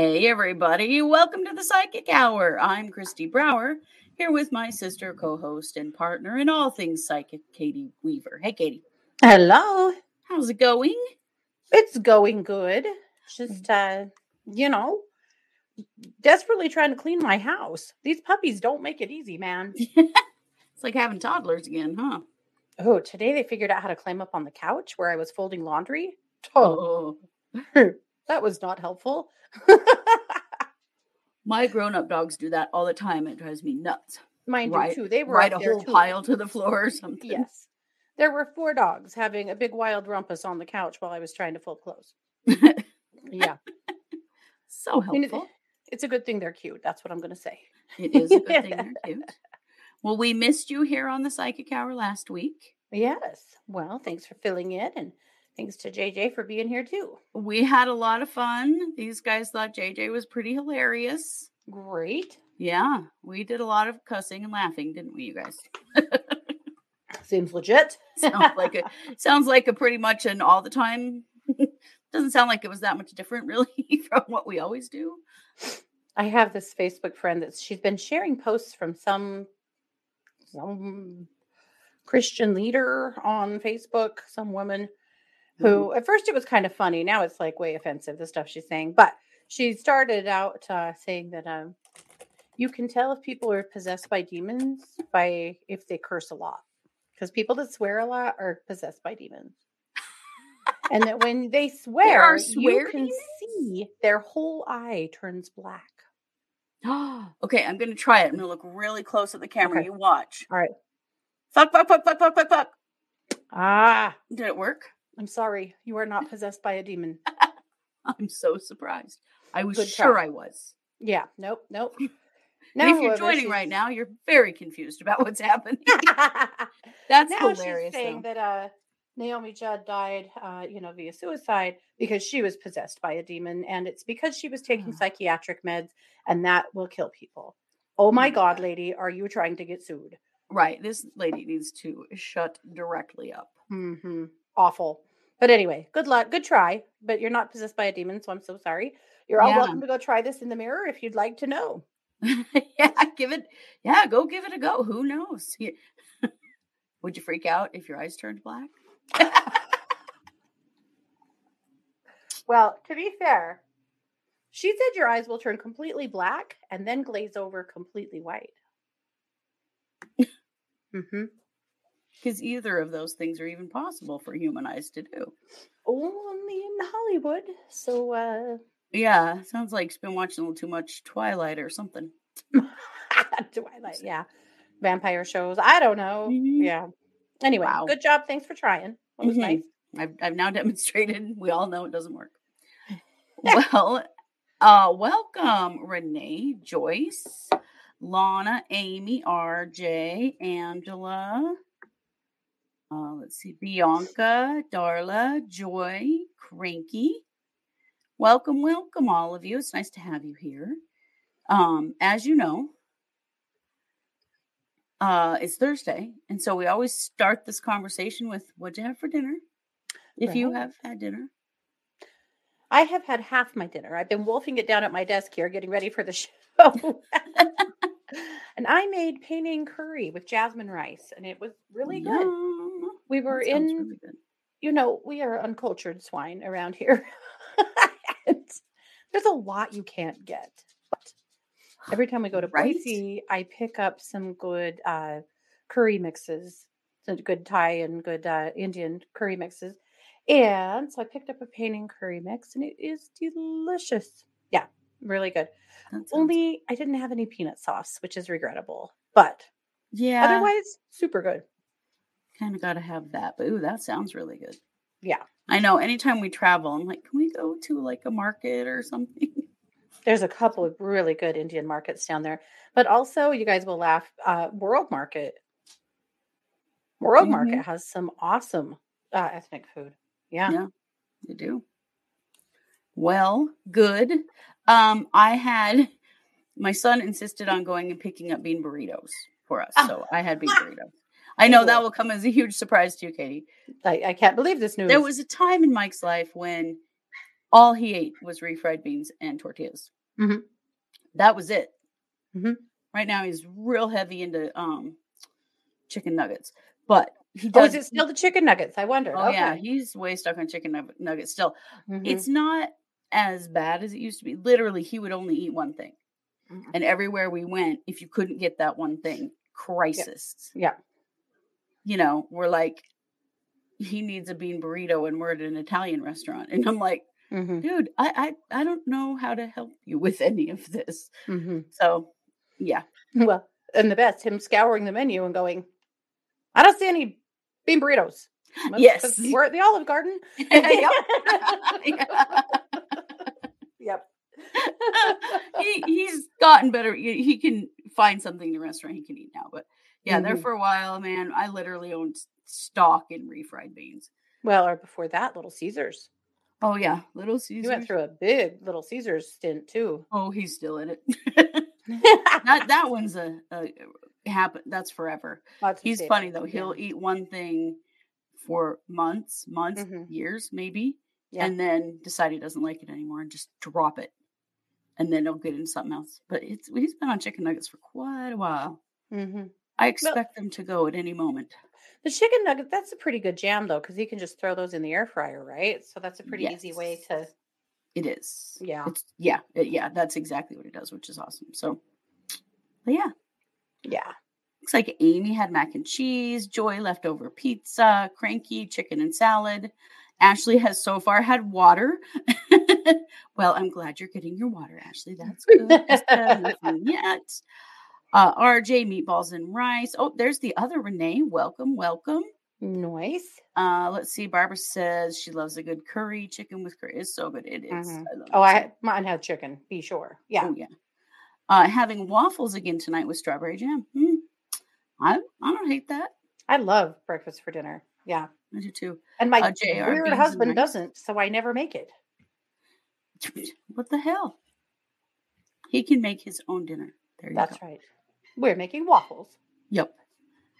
Hey, everybody. Welcome to the Psychic Hour. I'm Christy Brower, here with my sister, co host, and partner in all things psychic, Katie Weaver. Hey, Katie. Hello. How's it going? It's going good. Just, uh, you know, desperately trying to clean my house. These puppies don't make it easy, man. it's like having toddlers again, huh? Oh, today they figured out how to climb up on the couch where I was folding laundry. Oh, Oh, that was not helpful. my grown up dogs do that all the time. It drives me nuts. Mine Right- do too. They were Ride a whole too. pile to the floor or something. Yes. There were four dogs having a big wild rumpus on the couch while I was trying to fold clothes. Yeah. so I mean, it- helpful. it's a good thing they're cute. That's what I'm going to say. It is a good thing they're cute. Well, we missed you here on the Psychic Hour last week. Yes. Well, thanks for filling in and thanks to JJ for being here too. We had a lot of fun. These guys thought JJ was pretty hilarious. Great. Yeah, we did a lot of cussing and laughing, didn't we, you guys? Seems legit. sounds like a sounds like a pretty much an all the time. Doesn't sound like it was that much different, really, from what we always do. I have this Facebook friend that she's been sharing posts from some some Christian leader on Facebook, some woman who at first it was kind of funny. Now it's like way offensive, the stuff she's saying. But she started out uh, saying that um, you can tell if people are possessed by demons by if they curse a lot. Because people that swear a lot are possessed by demons. and that when they swear, you can demons? see their whole eye turns black. okay, I'm gonna try it. I'm gonna look really close at the camera. Okay. You watch. All right. Fuck, fuck, fuck, fuck, fuck, fuck, fuck. Ah, Did it work? I'm sorry. You are not possessed by a demon. I'm so surprised. I was Good sure try. I was. Yeah. Nope. Nope. And Now, if you're joining right now, you're very confused about what's happening. That's now hilarious. she's saying though. that uh, Naomi Judd died, uh, you know, via suicide because she was possessed by a demon, and it's because she was taking Ah. psychiatric meds, and that will kill people. Oh my God, God. lady, are you trying to get sued? Right. This lady needs to shut directly up. Mm-hmm. Awful. But anyway, good luck. Good try. But you're not possessed by a demon, so I'm so sorry. You're all Yeah. welcome to go try this in the mirror if you'd like to know. yeah, give it. Yeah, go give it a go. Who knows? Would you freak out if your eyes turned black? Well, to be fair, she said your eyes will turn completely black and then glaze over completely white. hmm Because either of those things are even possible for human eyes to do. Only in Hollywood. So, uh, Yeah, sounds like she's been watching a little too much Twilight or something. Twilight, yeah. Vampire shows. I don't know. Mhm. Yeah. Anyway, Wow. good job. Thanks for trying. That was Mhm. nice. I've, I've now demonstrated. We all know it doesn't work. well, uh, welcome, Renee, Joyce, Lana, Amy, RJ, Angela. Uh, let's see, Bianca, Darla, Joy, Cranky. Welcome, welcome, all of you. It's nice to have you here. Um, as you know, uh, it's Thursday, and so we always start this conversation with "What'd you have for dinner?" If you have had dinner, I have had half my dinner. I've been wolfing it down at my desk here, getting ready for the show. and I made panang curry with jasmine rice, and it was really good. We were in really you know, we are uncultured swine around here. There's a lot you can't get. But every time we go to Right? Boise, I pick up some good uh, curry mixes, some good Thai and good uh, Indian curry mixes. And so I picked up a panang curry mix, and it is delicious. Yeah, really good. Only I didn't have any peanut sauce, which is regrettable. But yeah, otherwise, super good. Kind of got to have that. But ooh, that sounds really good. Yeah. I know. Anytime we travel, I'm like, can we go to like a market or something? There's a couple of really good Indian markets down there, but also you guys will laugh. Uh, World Market, World Market Mhm. has some awesome uh, ethnic food. Yeah. Yeah. You do. Well, good. Um, I had my son insisted on going and picking up bean burritos for us, Ah. so I had bean burritos. I know that will come as a huge surprise to you, Katie. I, I can't believe this news. There was a time in Mike's life when all he ate was refried beans and tortillas. Mhm. That was it. Mhm. Right now he's real heavy into um chicken nuggets, but he does. Oh, is it still the chicken nuggets? I wonder. Oh yeah, he's way stuck on chicken nuggets still. Mhm. It's not as bad as it used to be. Literally, he would only eat one thing, Mhm. and everywhere we went, if you couldn't get that one thing, crisis. Yeah. You know, we're like, he needs a bean burrito, and we're at an Italian restaurant, and I'm like, Mhm. dude, I I, I don't know how to help you with any of this. Mhm. So, yeah, Well, and the best, him scouring the menu and going, I don't see any bean burritos. Yes. We're at the Olive Garden. Yep. Yep. he he's gotten better. He he can find something in the restaurant he can eat now. But yeah, there Mhm. for a while, man, I literally owned stock in refried beans. Well, or before that, Little Caesars. Oh yeah, Little Caesars. You went through a big Little Caesars stint too. Oh, he's still in it. that that one's a, a happen. That's forever. Lots He's funny though. yeah. He'll eat one thing for months, months, Mhm. years, maybe, Yeah. and then decide he doesn't like it anymore and just drop it, and then he'll get into something else. But it's he's been on chicken nuggets for quite a while. Mhm. I expect them to go at any moment. The chicken nugget, that's a pretty good jam though, because you can just throw those in the air fryer, right? So that's a pretty easy way to. It is. Yeah. It's yeah. it- yeah. That's exactly what it does, which is awesome. So, yeah. Yeah. Looks like Amy had mac and cheese, Joy leftover pizza, Cranky chicken and salad. Ashley has so far had water. well, I'm glad you're getting your water, Ashley. That's good. Jessica, nothing yet. Uh, RJ meatballs and rice. Oh, there's the other Renee. Welcome, welcome. Nice. Uh, let's see. Barbara says she loves a good curry. Chicken with curry is so good. It is. Mhm. I love Oh, it I mine had chicken. Be sure. Yeah. Oh yeah. Uh, having waffles again tonight with strawberry jam. Hmm. I I don't hate that. I love breakfast for dinner. Yeah. I do too. And my Uh, weird husband doesn't, so I never make it. What the hell? He can make his own dinner. There you go. That's go. right. We're making waffles. Yep.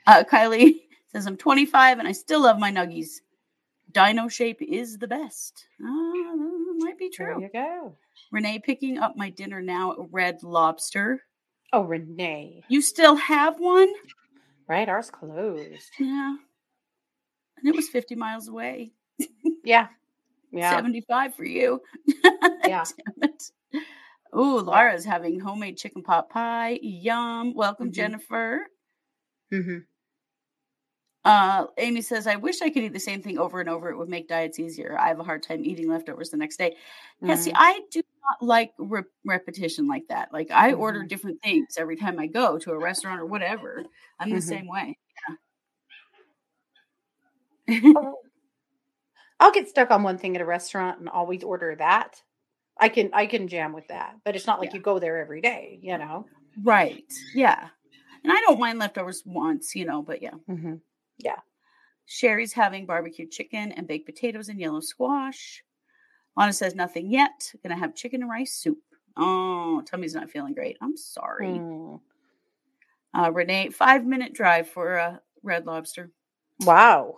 Uh, Kylie says I'm 25 and I still love my nuggies. Dino shape is the best. Uh, might be true. There you go. Renee picking up my dinner now at Red Lobster. Oh, Renee. You still have one? Right? Ours closed. Yeah. And it was 50 miles away. Yeah. Yeah. 75 for you. Yeah. Damn it. Ooh, Laura's having homemade chicken pot pie. Yum. Welcome, Mhm. Jennifer. hmm Uh, Amy says, I wish I could eat the same thing over and over. It would make diets easier. I have a hard time eating leftovers the next day. Yeah, see, I do not like re- repetition like that. Like, I order Mhm. different things every time I go to a restaurant or whatever. I'm the Mhm. same way. Oh. I'll get stuck on one thing at a restaurant and always order that. I can I can jam with that, but it's not like Yeah. you go there every day, you know. right. Yeah. And I don't mind leftovers once, you know, but yeah. Mm-hmm. Sherry's having barbecued chicken and baked potatoes and yellow squash. Anna says nothing yet. Gonna have chicken and rice soup. Oh, tummy's not feeling great. I'm sorry. Mm. Uh, Renee, five minute drive for uh, Red Lobster. Wow.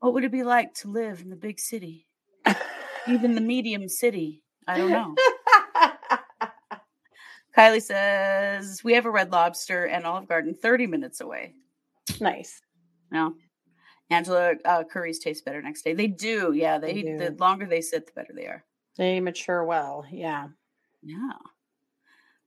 What would it be like to live in the big city? Even the medium city? I don't know. Kylie says we have a Red Lobster and Olive Garden 30 minutes away. nice. No. Angela, uh, curries taste better next day. They do. Yeah. They, They the longer they sit, the better they are. They mature well. Yeah. Yeah.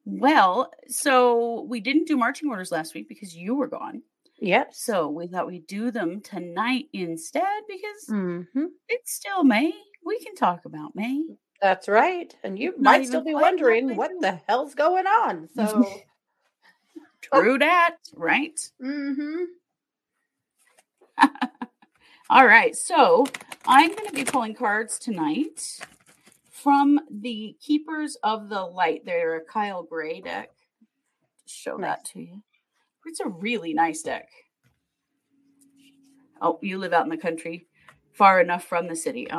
Well, so we didn't do marching orders last week because you were gone. Yep. So we thought we'd do them tonight instead because hmm it's still May. We can talk about May. That's right. And you Not might still be wondering what the hell's going on. So, True that, right? hmm All right. So I'm going to be pulling cards tonight from the Keepers of the Light. They're a Kyle Gray deck. Show that to you. It's a really nice deck. Oh, you live out in the country, far enough from the city.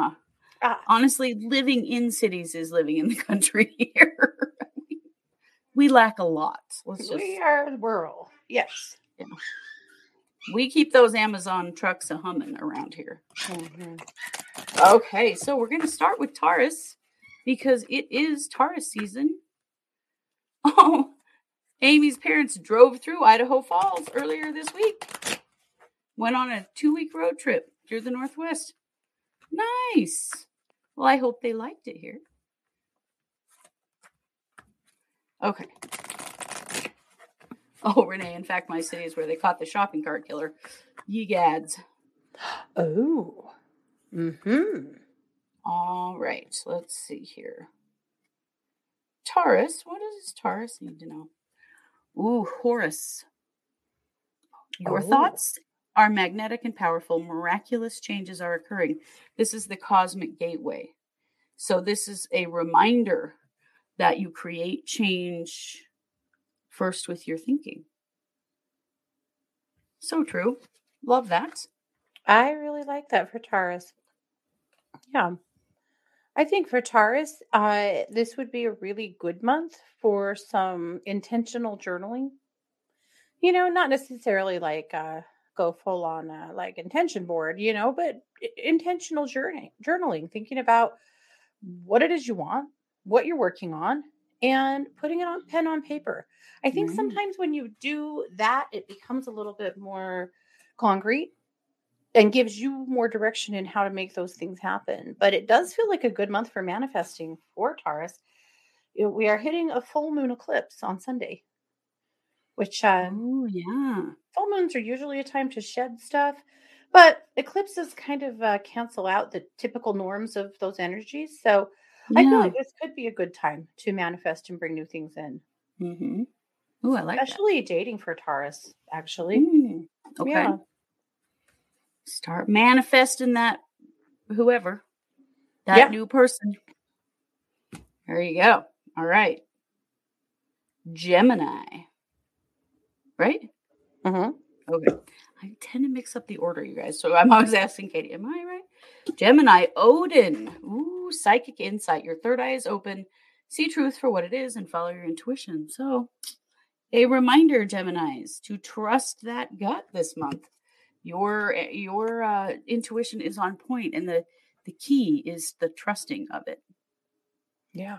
Uh, honestly, living in cities is living in the country here. we lack a lot. Let's just we are rural. Yes. we keep those Amazon trucks a humming around here. hmm Okay, so we're gonna start with Taurus. because it is Taurus season. Oh, Amy's parents drove through Idaho Falls earlier this week. Went on a two week road trip through the Northwest. Nice. Well, I hope they liked it here. Okay. Oh, Renee, in fact, my city is where they caught the shopping cart killer. Ye gads. Oh. Mm-hmm. All right, let's see here. Taurus, what does Taurus need to know? Ooh, Horus. Your Oh. thoughts are magnetic and powerful. Miraculous changes are occurring. This is the cosmic gateway. So, this is a reminder that you create change first with your thinking. So true. Love that. I really like that for Taurus. Yeah. I think for Taurus, uh, this would be a really good month for some intentional journaling. You know, not necessarily like uh, go full on uh, like intention board, you know, but intentional journey, journaling, thinking about what it is you want, what you're working on, and putting it on pen on paper. I think sometimes when you do that, it becomes a little bit more concrete and gives you more direction in how to make those things happen. But it does feel like a good month for manifesting for Taurus. We are hitting a full moon eclipse on Sunday, which uh, Oh, yeah. full moons are usually a time to shed stuff, but eclipses kind of uh, cancel out the typical norms of those energies. So I feel like this could be a good time to manifest and bring new things in, Mm-hmm. Ooh, I like that. especially dating for Taurus, actually. Mm, okay. Yeah. Start manifesting that whoever, that Yeah. new person. There you go. All right. Gemini. Right? Mm-hmm. Okay. I tend to mix up the order, you guys. So I'm always asking Katie, am I right? Gemini, Odin. Ooh, psychic insight. Your third eye is open. See truth for what it is and follow your intuition. So, a reminder, Geminis, to trust that gut this month. Your your uh, intuition is on point, and the the key is the trusting of it. Yeah.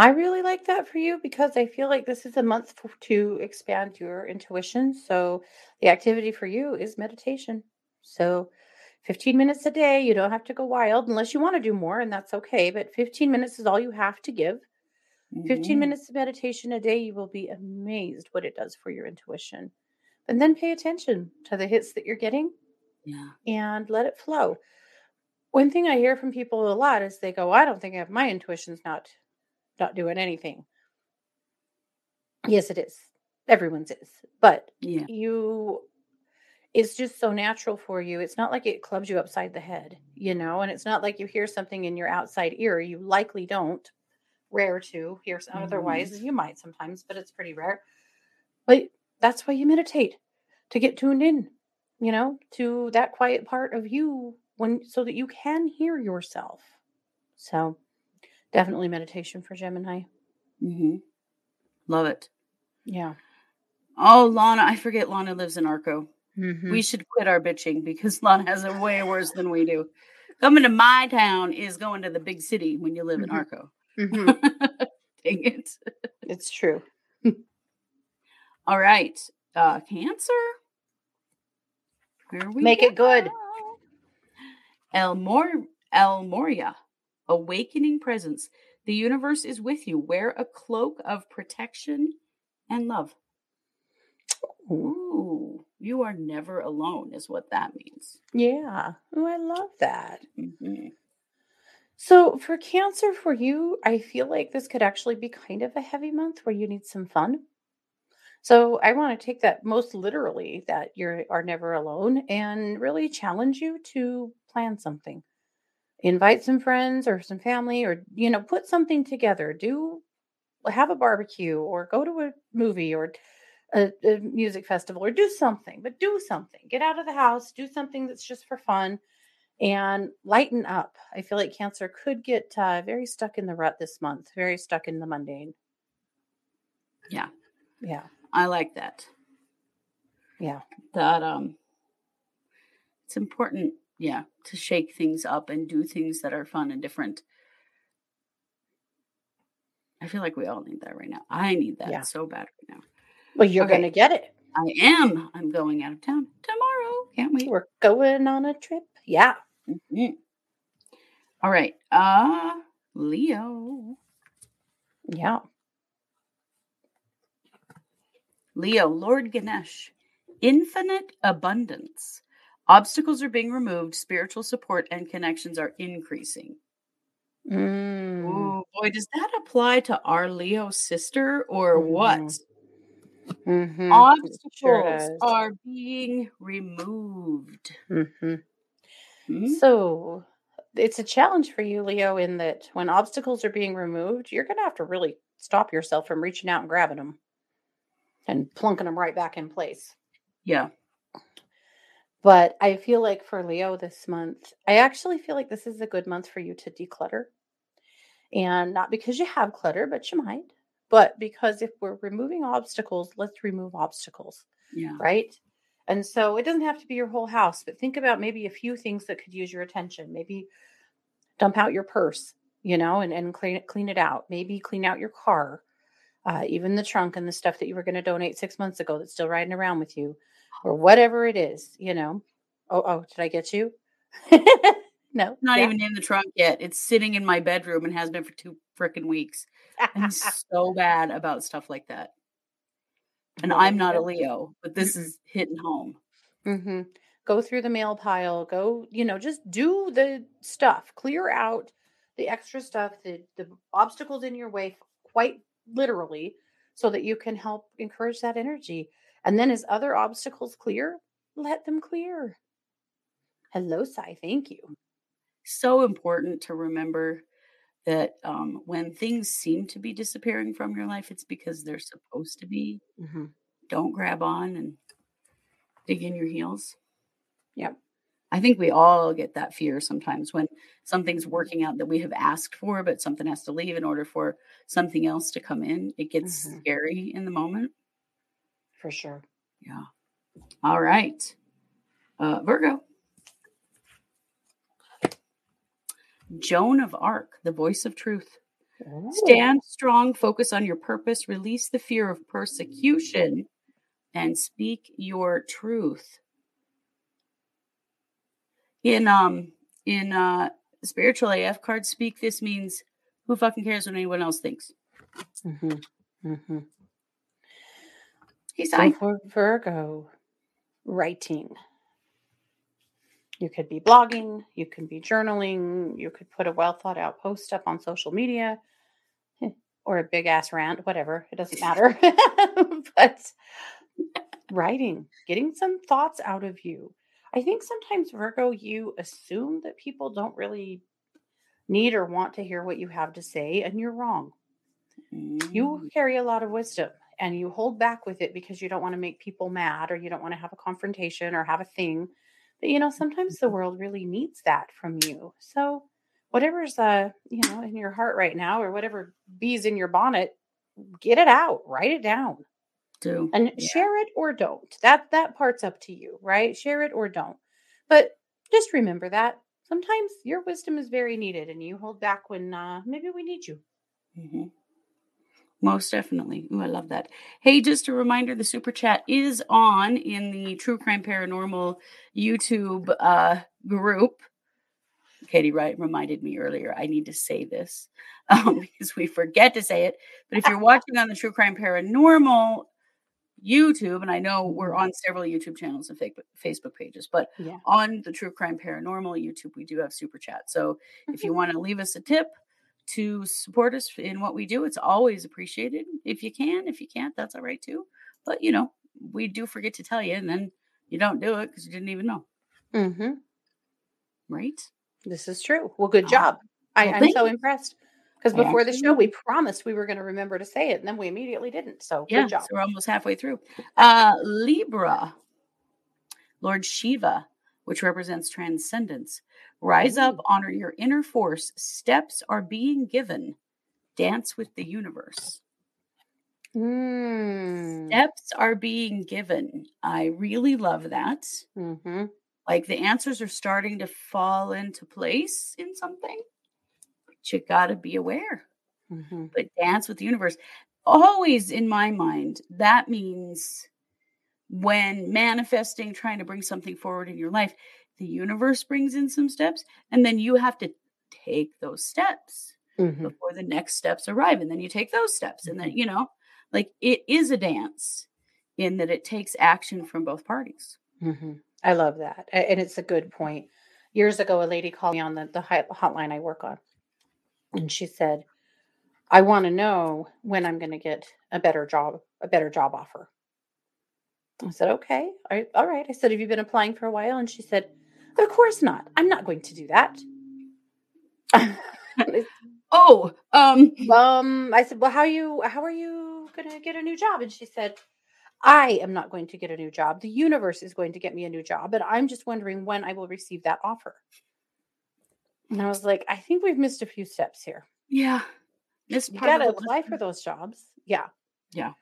I really like that for you because I feel like this is a month f- to expand your intuition. So the activity for you is meditation. So 15 minutes a day, you don't have to go wild unless you want to do more, and that's okay. But 15 minutes is all you have to give. 15 Mhm. minutes of meditation a day, you will be amazed what it does for your intuition. And then pay attention to the hits that you're getting Yeah. and let it flow. One thing I hear from people a lot is they go, I don't think I have my intuition's not not doing anything. Yes, it is. Everyone's is. But Yeah. you it's just so natural for you. It's not like it clubs you upside the head, you know, and it's not like you hear something in your outside ear. You likely don't. Rare to hear some otherwise. Mm-hmm. You might sometimes, but it's pretty rare. But that's why you meditate to get tuned in, you know, to that quiet part of you when so that you can hear yourself. So definitely meditation for Gemini. Mm-hmm. Love it. Yeah. Oh, Lana, I forget Lana lives in Arco. Mm-hmm. We should quit our bitching because Lana has it way worse than we do. Coming to my town is going to the big city when you live in Mhm. Arco. hmm Dang it. It's true. All right. Uh Cancer. Here we Make it good. go. El Mor El Morya. Awakening presence. The universe is with you. Wear a cloak of protection and love. Ooh, you are never alone, is what that means. Yeah. Oh, I love that. Mhm. So for Cancer, for you, I feel like this could actually be kind of a heavy month where you need some fun. So I want to take that most literally that you are never alone and really challenge you to plan something. Invite some friends or some family or you know, put something together. Do have a barbecue or go to a movie or a, a music festival or do something, but do something. Get out of the house, do something that's just for fun and lighten up. I feel like Cancer could get uh, very stuck in the rut this month, very stuck in the mundane. Yeah. Yeah. I like that. Yeah. That um it's important, yeah, to shake things up and do things that are fun and different. I feel like we all need that right now. I need that Yeah. so bad right now. Well, you're Okay. going to get it. I am. I'm going out of town tomorrow. Can't we We're going on a trip. Yeah. Mhm. All right. Uh Leo. Yeah. Leo, Lord Ganesh. Infinite abundance. Obstacles are being removed, spiritual support and connections are increasing. Mm. Ooh, boy, does that apply to our Leo sister or what? Mhm. Mhm. Obstacles sure are being removed. Mhm. Hmm? So it's a challenge for you, Leo, in that when obstacles are being removed, you're going to have to really stop yourself from reaching out and grabbing them and plunking them right back in place. Yeah. But I feel like for Leo this month, I actually feel like this is a good month for you to declutter. And not because you have clutter, but you might. But because if we're removing obstacles, let's remove obstacles, Yeah. right? And so it doesn't have to be your whole house, but think about maybe a few things that could use your attention. Maybe dump out your purse, you know, and, and clean it, clean it out. Maybe clean out your car, uh, even the trunk and the stuff that you were going to donate six months ago that's still riding around with you, or whatever it is, you know. Oh, oh, did I get you? no, Not Yeah. even in the trunk yet. It's sitting in my bedroom and has been for two freaking weeks. I'm so bad about stuff like that. And I'm not a. Leo, but this is hitting home. hmm Go through the mail pile. Go, you know, just do the stuff. Clear out the extra stuff, the the obstacles in your way, quite literally, so that you can help encourage that energy. And then, as other obstacles clear, let them clear. Hello, Sai. Thank you. So important to remember that um, when things seem to be disappearing from your life, it's because they're supposed to be. hmm Don't grab on and dig in your heels. Yep. I think we all get that fear sometimes when something's working out that we have asked for, but something has to leave in order for something else to come in. It gets Mhm. scary in the moment. For sure. Yeah. All right. Uh, Virgo. Joan of Arc, the voice of truth. Ooh. Stand strong, focus on your purpose, release the fear of persecution, and speak your truth. In um in uh spiritual AF card speak, this means who fucking cares what anyone else thinks. Mhm. Mhm. He's So for Virgo, writing. You could be blogging, you could be journaling, you could put a well thought out post up on social media eh, or a big ass rant, whatever. It doesn't matter. but writing, getting some thoughts out of you. I think sometimes, Virgo, you assume that people don't really need or want to hear what you have to say, and you're wrong you Mm, carry a lot of wisdom and you hold back with it because you don't want to make people mad or you don't want to have a confrontation or have a thing but you know sometimes the world really needs that from you. So whatever's uh you know in your heart right now or whatever bees in your bonnet get it out write it down. Do. and Yeah. share it or don't that that part's up to you right? Share it or don't. But just remember that sometimes your wisdom is very needed and you hold back when uh maybe we need you. Hmm Most definitely. Ooh, I love that. Hey, just a reminder the super chat is on in the True Crime Paranormal YouTube uh, group. Katie Wright reminded me earlier I need to say this um, because we forget to say it. But if you're watching on the True Crime Paranormal YouTube, and I know we're on several YouTube channels and Facebook pages, but yeah on the True Crime Paranormal YouTube, we do have super chat. So if you want to leave us a tip to support us in what we do, it's always appreciated. If you can, if you can't, that's all right too. But you know, we do forget to tell you, and then you don't do it because you didn't even know, mm-hmm. right? This is true. Well, good job. I, well, I'm thank so you. impressed because before the show, we promised we were going to remember to say it, and then we immediately didn't. So Yeah, good job. so we're almost halfway through. Uh, Libra, Lord Shiva, which represents transcendence. Rise up, honor your inner force. Steps are being given. Dance with the universe. Mm. Steps are being given. I really love that. hmm Like the answers are starting to fall into place in something, but you got to be aware. hmm but dance with the universe. Always in my mind, that means when manifesting, trying to bring something forward in your life, the universe brings in some steps, and then you have to take those steps hmm before the next steps arrive. And then you take those steps, and then, you know, like it is a dance in that it takes action from both parties. hmm I love that. And it's a good point. Years ago, a lady called me on the, the hotline I work on, and she said, I want to know when I'm going to get a better job, a better job offer. I said, okay. All right. I said, have you been applying for a while? And she said, of course not. I'm not going to do that. Oh, um, um, I said, well, how you, how are you going to get a new job? And she said, I am not going to get a new job. The universe is going to get me a new job, but I'm just wondering when I will receive that offer. And I was like, I think we've missed a few steps here. yeah. This You got to apply for those jobs. Yeah. Yeah.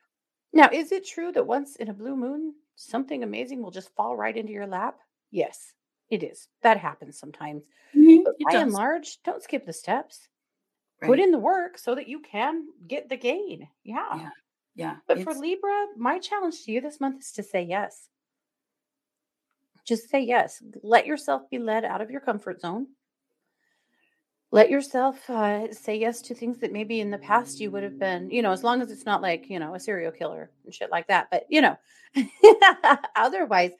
Now, is it true that once in a blue moon, something amazing will just fall right into your lap? Yes, it is. That happens sometimes. Mhm, But by and large, don't skip the steps. Put in the work so that you can get the gain. Yeah. Yeah. Yeah. But for Libra, my challenge to you this month is to say yes. Just say yes. Let yourself be led out of your comfort zone. Let yourself uh, say yes to things that maybe in the past you would have been, you know, as long as it's not like, you know, a serial killer and shit like that. But, you know, otherwise,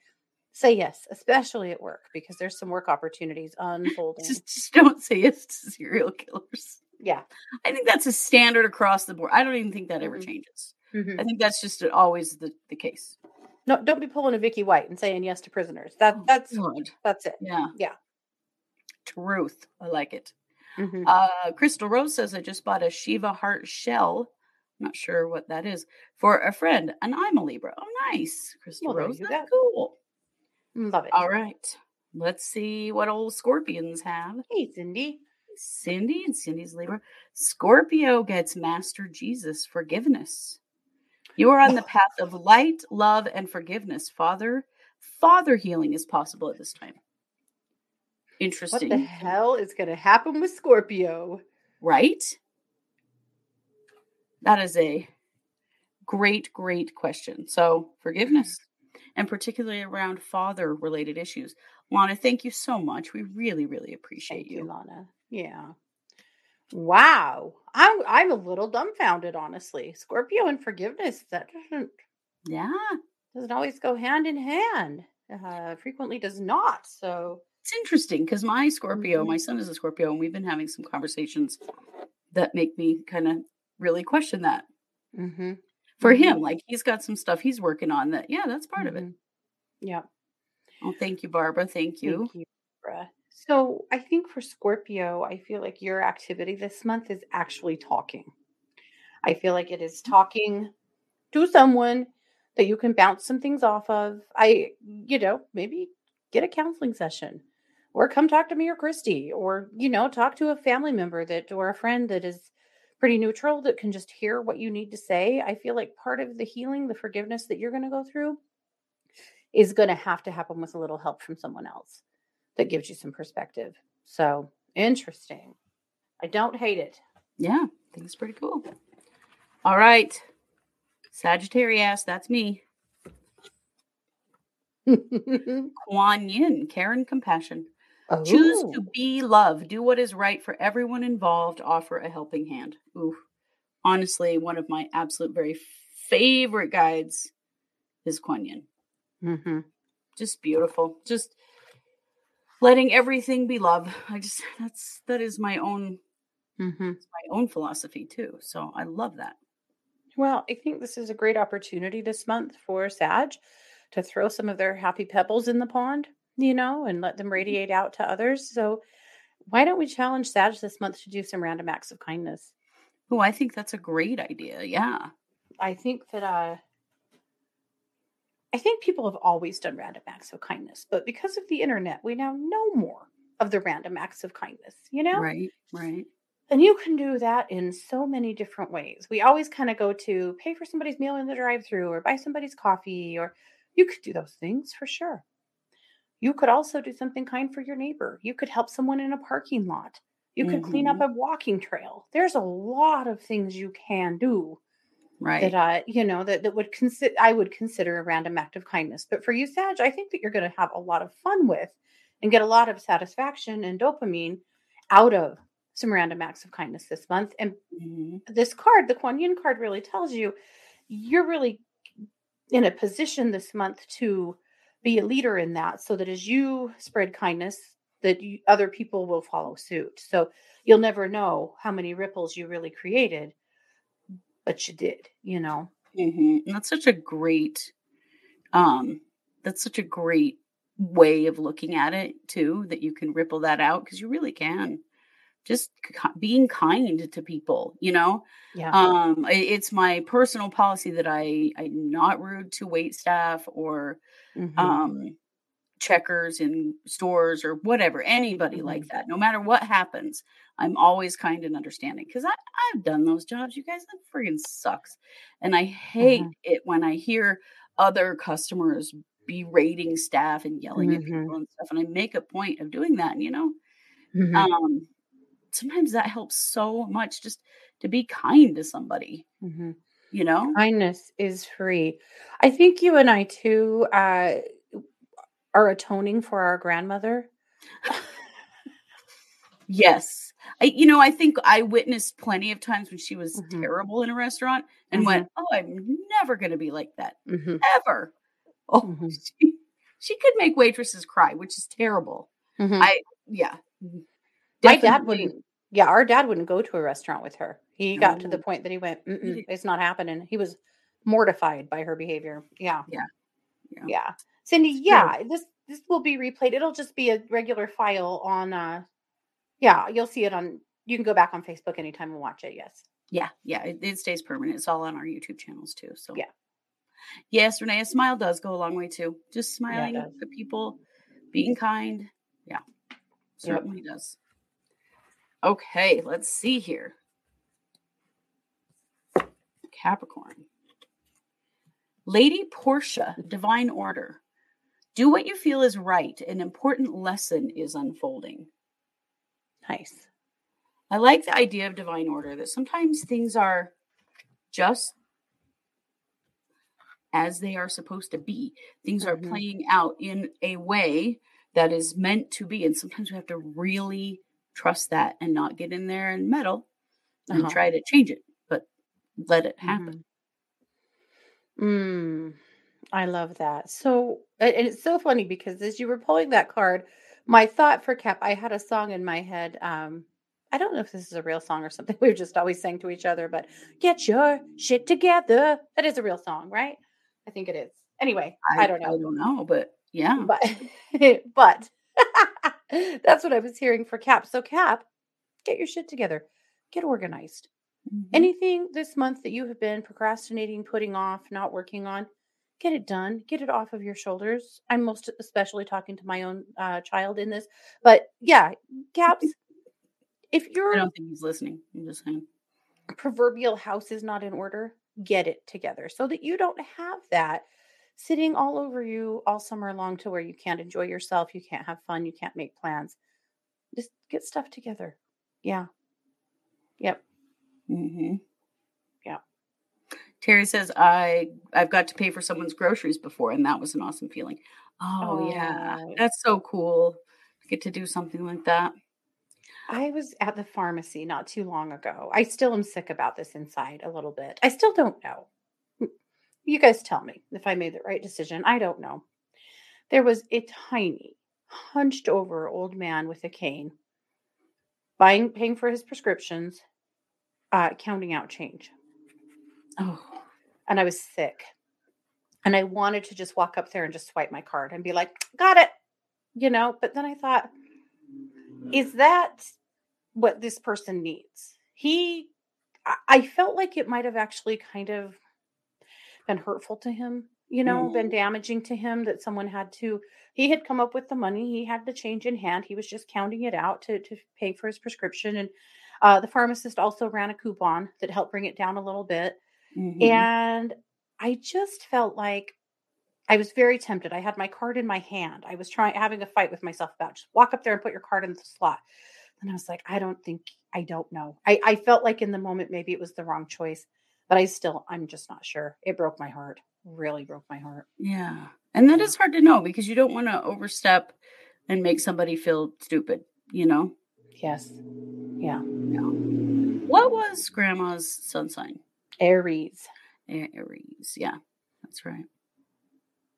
say yes, especially at work, because there's some work opportunities unfolding. just, just don't say yes to serial killers. yeah. I think that's a standard across the board. I don't even think that ever Mhm. changes. Mhm. I think that's just always the, the case. No, don't be pulling a Vicky White and saying yes to prisoners. That that's God. that's it. Yeah. Yeah. Truth. I like it. Mhm. Uh, Crystal Rose says, I just bought a Shiva heart shell. I'm Not sure what that is for a friend, and I'm a Libra. Oh, nice. Crystal Well, Rose. you That's go. cool. Love it. All right. Let's see what old scorpions have. Hey, Cindy. Cindy and Cindy's Libra. Scorpio gets Master Jesus forgiveness. You are on the path of light, love, and forgiveness. Father, father healing is possible at this time. What the hell is going to happen with Scorpio? right? That is a great, great question. So, forgiveness, and particularly around father related issues. Lana, thank you so much. We really, really appreciate Thank you, you. Lana. Yeah. Wow. I'm I'm a little dumbfounded, honestly. Scorpio and forgiveness that doesn't Yeah. doesn't always go hand in hand. Uh, frequently does not. So it's interesting because my Scorpio, my son is a Scorpio, and we've been having some conversations that make me kind of really question that mm-hmm. for Mhm. him. Like he's got some stuff he's working on that, yeah, that's part of it. Mhm. Yeah. Oh, thank you, Barbara. Thank you. Thank you, Barbara. So I think for Scorpio, I feel like your activity this month is actually talking. I feel like it is talking to someone that you can bounce some things off of. I, you know, maybe get a counseling session or come talk to me or Christy or, you know, talk to a family member that or a friend that is pretty neutral that can just hear what you need to say. I feel like part of the healing, the forgiveness that you're going to go through is going to have to happen with a little help from someone else that gives you some perspective. So interesting. I don't hate it. Yeah, I think it's pretty cool. All right. Sagittarius, that's me. Kuan Yin, care and compassion. Choose to be love. Do what is right for everyone involved. Offer a helping hand. Ooh, honestly, one of my absolute very favorite guides is Kuan Yin. mhm. Just beautiful. Just letting everything be love. I just that's that is my own Mhm. my own philosophy too. So I love that. Well, I think this is a great opportunity this month for Sag to throw some of their happy pebbles in the pond, you know, and let them radiate out to others. So why don't we challenge Sag this month to do some random acts of kindness? Oh, I think that's a great idea. Yeah. I think that uh I think people have always done random acts of kindness, but because of the internet, we now know more of the random acts of kindness, you know? Right. Right. And you can do that in so many different ways. We always kind of go to pay for somebody's meal in the drive through or buy somebody's coffee, or you could do those things for sure. You could also do something kind for your neighbor. You could help someone in a parking lot. You could clean up a walking trail. There's a lot of things you can do Right. that I, you know, that, that would consider I would consider a random act of kindness. But for you, Sag, I think that you're going to have a lot of fun with and get a lot of satisfaction and dopamine out of some random acts of kindness this month. And Mhm. this card, the Kuan Yin card, really tells you you're really in a position this month to be a leader in that, so that as you spread kindness, that you, other people will follow suit. So you'll never know how many ripples you really created, but you did. You know. Mhm. That's such a great um that's such a great way of looking at it too that you can ripple that out because you really can just being kind to people you know Yeah. um it's my personal policy that i i'm not rude to wait staff or Mhm. um checkers in stores or whatever anybody like Mm-hmm. that no matter what happens i'm always kind and understanding because i i've done those jobs you guys that friggin sucks and i hate Mhm. it when i hear other customers berating staff and yelling at people and stuff and i make a point of doing that you know Mhm. um sometimes that helps so much just to be kind to somebody Mhm. you know Kindness is free. I think you and I too uh, are atoning for our grandmother. Yes. I you know, I think I witnessed plenty of times when she was Mhm. terrible in a restaurant and went, "Oh, I'm never going to be like that hmm ever." Oh, Mhm. she, she could make waitresses cry, which is terrible. hmm I yeah. My dad wouldn't. Yeah, our dad wouldn't go to a restaurant with her. He got to the point that he went, Mm-mm, "It's not happening." He was mortified by her behavior. Yeah, Yeah. Yeah. yeah. Cindy, true. yeah, this this will be replayed. It'll just be a regular file on. uh Yeah, you'll see it on. You can go back on Facebook anytime and watch it. Yes. Yeah, yeah, it, it stays permanent. It's all on our YouTube channels too. So Yeah. Yes, Renee, a smile does go a long way too. Just smiling does. at people, being kind. Yeah. Certainly does. Okay, let's see here. Capricorn. Lady Portia, Divine Order. Do what you feel is right. An important lesson is unfolding. Nice. I like the idea of divine order that sometimes things are just as they are supposed to be. Things are Mhm. playing out in a way that is meant to be. And sometimes we have to really trust that and not get in there and meddle and Uh-huh. try to change it, but let it happen. Mm, I love that. So, and it's so funny because as you were pulling that card, my thought for Cap, I had a song in my head. Um, I don't know if this is a real song or something. We've just always sang to each other, but get your shit together. That is a real song, right? I think it is. Anyway, I, don't know. I don't know, but yeah. But but that's what I was hearing for Cap. So Cap, get your shit together. Get organized. Mhm. Anything this month that you have been procrastinating, putting off, not working on, get it done. Get it off of your shoulders. I'm most especially talking to my own uh, child in this, but yeah, Caps. If you're. I don't think he's listening. I'm just saying. proverbial house is not in order, get it together so that you don't have that sitting all over you all summer long to where you can't enjoy yourself, you can't have fun, you can't make plans. Just get stuff together. Yeah. Yep. hmm Yeah. Terry says, I I've got to pay for someone's groceries before, and that was an awesome feeling. Oh, yeah. Oh. That's so cool. to Get to do something like that. I was at the pharmacy not too long ago. I still am sick about this inside a little bit. I still don't know. You guys tell me if I made the right decision. I don't know. There was a tiny, hunched over old man with a cane buying, paying for his prescriptions, uh, counting out change. Oh, And I was sick. And I wanted to just walk up there and just swipe my card and be like, got it. You know, but then I thought, is that what this person needs? He, I felt like it might have actually kind of been hurtful to him, you know, been damaging to him that someone had to, he had come up with the money, he had the change in hand, he was just counting it out to, to pay for his prescription. And uh, the pharmacist also ran a coupon that helped bring it down a little bit. mhm. And I just felt like I was very tempted. I had my card in my hand. I was trying having a fight with myself about just walk up there and put your card in the slot. And I was like, I don't think, I don't know. I, I felt like in the moment, maybe it was the wrong choice, but I still, I'm just not sure. It broke my heart, really broke my heart. Yeah. And that Yeah. hard to know because you don't want to overstep and make somebody feel stupid, you know? Yes. Yeah. Yeah. What was grandma's sun sign? Aries. Aries. Yeah, that's right.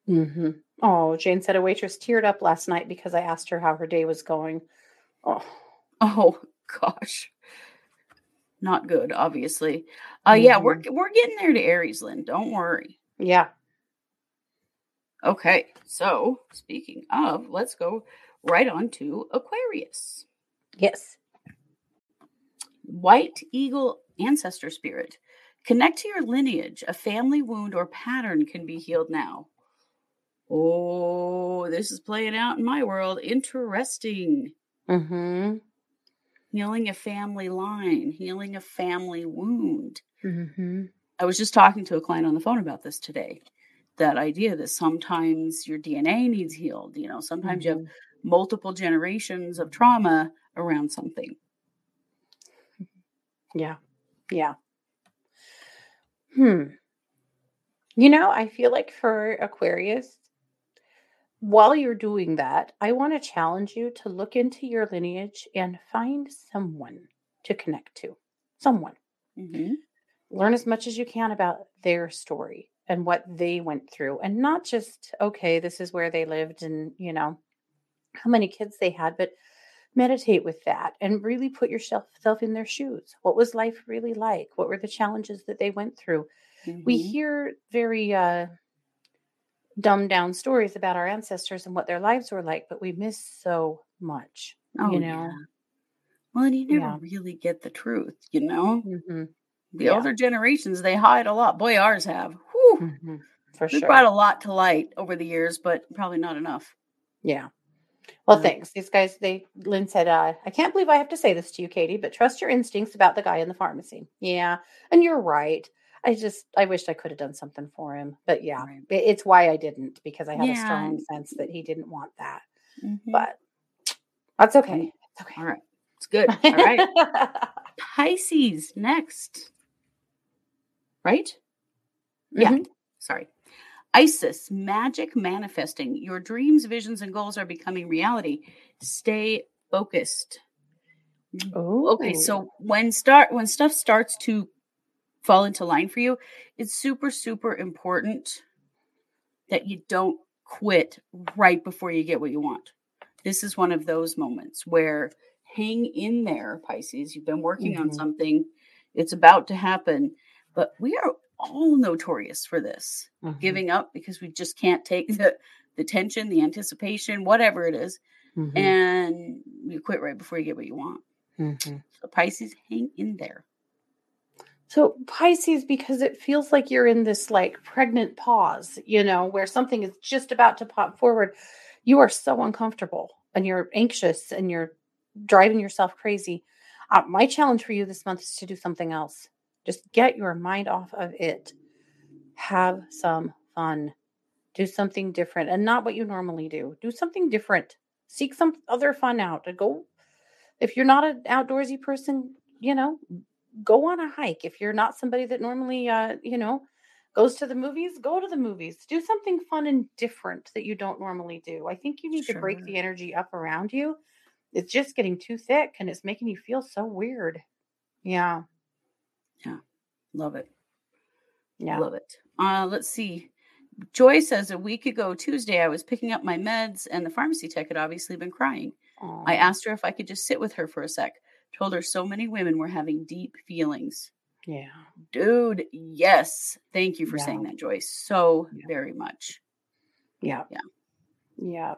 hmm Oh, Jane said a waitress teared up last night because I asked her how her day was going. Oh, Oh gosh. Not good, obviously. Uh yeah, we're we're getting there to Aries, Lynn. Don't worry. yeah. Okay, so speaking of, let's go right on to Aquarius. Yes. White Eagle Ancestor Spirit. Connect to your lineage. A family wound or pattern can be healed now. Oh, this is playing out in my world. Interesting. Mm-hmm. Healing a family line, healing a family wound. Mm-hmm. I was just talking to a client on the phone about this today. That idea that sometimes your DNA needs healed. You know, sometimes you have multiple generations of trauma around something. Yeah. Yeah. Hmm. You know, I feel like for Aquarius, while you're doing that, I want to challenge you to look into your lineage and find someone to connect to. Someone. hmm Learn as much as you can about their story and what they went through, and not just, okay, this is where they lived and, you know, how many kids they had, but meditate with that and really put yourself in their shoes. What was life really like? What were the challenges that they went through? We Mhm. hear very uh dumbed down stories about our ancestors and what their lives were like, but we miss so much. Oh, you yeah. know. Well, and you never Yeah. really get the truth, you know? hmm The Yeah. older generations, they hide a lot. Boy, ours have. Whew. hmm For We sure. brought a lot to light over the years, but probably not enough. Yeah. Well, Yeah. thanks. These guys, they, Lynn said, uh, I can't believe I have to say this to you, Katie, but trust your instincts about the guy in the pharmacy. Yeah. And you're right. I just, I wished I could have done something for him. But yeah, Right. it's why I didn't because I had a strong sense that he didn't want that. Mhm. But that's okay. It's okay. All right. It's good. All right. Pisces next. Right? Yeah. Mhm. Sorry. Isis, magic manifesting. Your dreams, visions, and goals are becoming reality. Stay focused. Oh. Okay, so when start when stuff starts to fall into line for you, it's super super important that you don't quit right before you get what you want. This is one of those moments where hang in there, Pisces. You've been working on Mhm. something. It's about to happen, but we are all notorious for this Mhm. giving up because we just can't take the the tension, the anticipation, whatever it is, Mhm. and you quit right before you get what you want. Mhm. So Pisces, hang in there. So Pisces, because it feels like you're in this like pregnant pause, you know, where something is just about to pop forward. You are so uncomfortable and you're anxious and you're driving yourself crazy. Uh, my challenge for you this month is to do something else. Just get your mind off of it. Have some fun. Do something different and not what you normally do. Do something different. Seek some other fun out. Go if you're not an outdoorsy person, you know, go on a hike. If you're not somebody that normally, uh, you know, goes to the movies, go to the movies. Do something fun and different that you don't normally do. I think you need to break the energy up around you. It's just getting too thick and it's making you feel so weird. Yeah. Yeah. Love it. Yeah. Love it. Uh, let's see. Joy says a week ago Tuesday I was picking up my meds and the pharmacy tech had obviously been crying. I asked her if I could just sit with her for a sec. Told her so many women were having deep feelings. Yeah. Dude, yes. Thank you for Yeah. saying that, Joyce. So Yeah. very much. Yeah. Yeah. Yeah.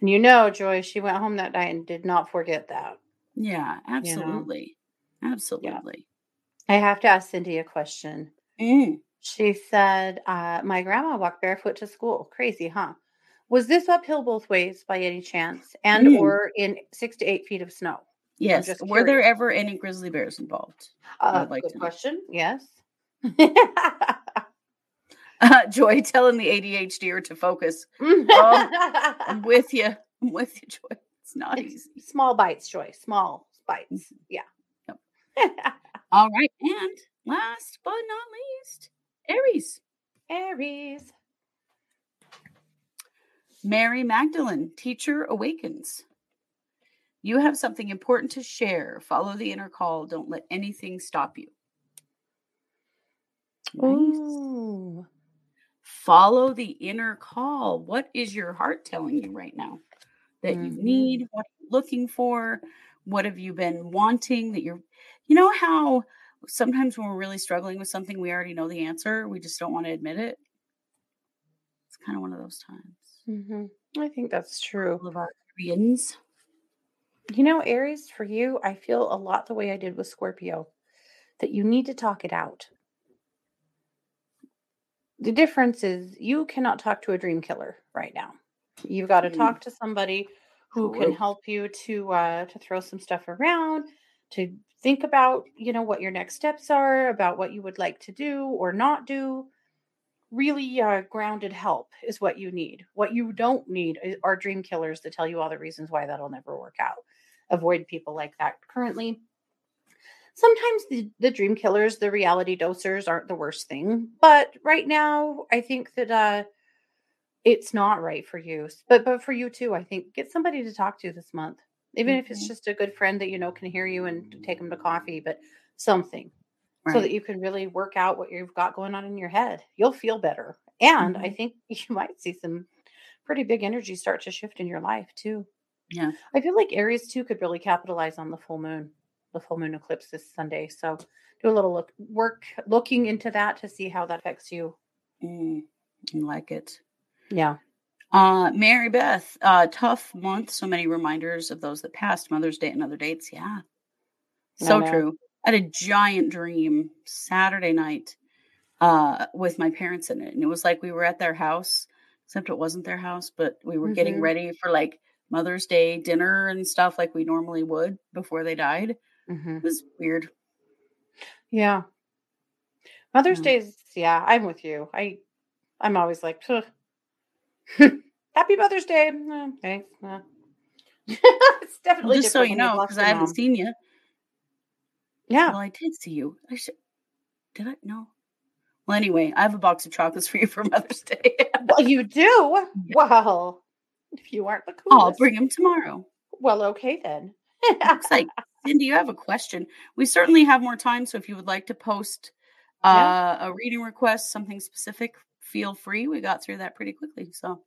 And you know, Joyce, she went home that night and did not forget that. Yeah, absolutely. Absolutely. I have to ask Cindy a question. Mm. She said, uh, My grandma walked barefoot to school. Crazy, huh? Was this uphill both ways by any chance? And Mm. or in six to eight feet of snow? Yes. Were there ever any grizzly bears involved? Uh, would like good to know. question. Yes. Uh, Joy telling the ADHD to focus. I'm with you. I'm with you, Joy. It's not easy. Small bites, Joy. Small. bites. Yeah. All right. And last but not least, Aries. Aries. Mary Magdalene, teacher awakens. You have something important to share. Follow the inner call. Don't let anything stop you. Nice. Ooh. Follow the inner call. What is your heart telling you right now that you Mhm. need? What are you looking for? What have you been wanting that you're, you know, how sometimes when we're really struggling with something, we already know the answer. We just don't want to admit it. It's kind of one of those times. hmm I think that's true. All of our Koreans. You know, Aries, for you, I feel a lot the way I did with Scorpio, that you need to talk it out. The difference is you cannot talk to a dream killer right now. You've got to Mm. talk to somebody who can help you to uh, to throw some stuff around, to think about you know what your next steps are, about what you would like to do or not do. Really uh, grounded help is what you need. What you don't need are dream killers to tell you all the reasons why that'll never work out. Avoid people like that currently. Sometimes the, the dream killers, the reality dosers aren't the worst thing. But right now, I think that uh, it's not right for you. But but for you too, I think get somebody to talk to this month. Even if it's Mhm. just a good friend that you know can hear you and take them to coffee, but something so that you can really work out what you've got going on in your head. You'll feel better. And I Mhm. think you might see some pretty big energy start to shift in your life too. Yeah. I feel like Aries too could really capitalize on the full moon, the full moon eclipse this Sunday. So do a little look work looking into that to see how that affects you. Mm, I like it. Yeah. Uh, Mary Beth, uh, tough month. So many reminders of those that passed. Mother's Day and other dates. Yeah. So true. I had a giant dream Saturday night uh, with my parents in it. And it was like we were at their house, except it wasn't their house, but we were getting Mhm. ready for like Mother's Day dinner and stuff like we normally would before they died. hmm It was weird. Yeah. Mother's Yeah. Day is yeah, I'm with you. I I'm always like, Happy Mother's Day. Uh, Thanks. Uh, it's Well, definitely just so you know, because I haven't mom. seen you. Yeah. Well, I did see you. I should. Did I? No. Well, anyway, I have a box of chocolates for you for Mother's Day. Well, you do. Well, if you aren't the coolest. I'll bring them tomorrow. Well, okay then. Looks like Cindy, you have a question. We certainly have more time, so if you would like to post Yeah. uh, a reading request, something specific, feel free. We got through that pretty quickly. So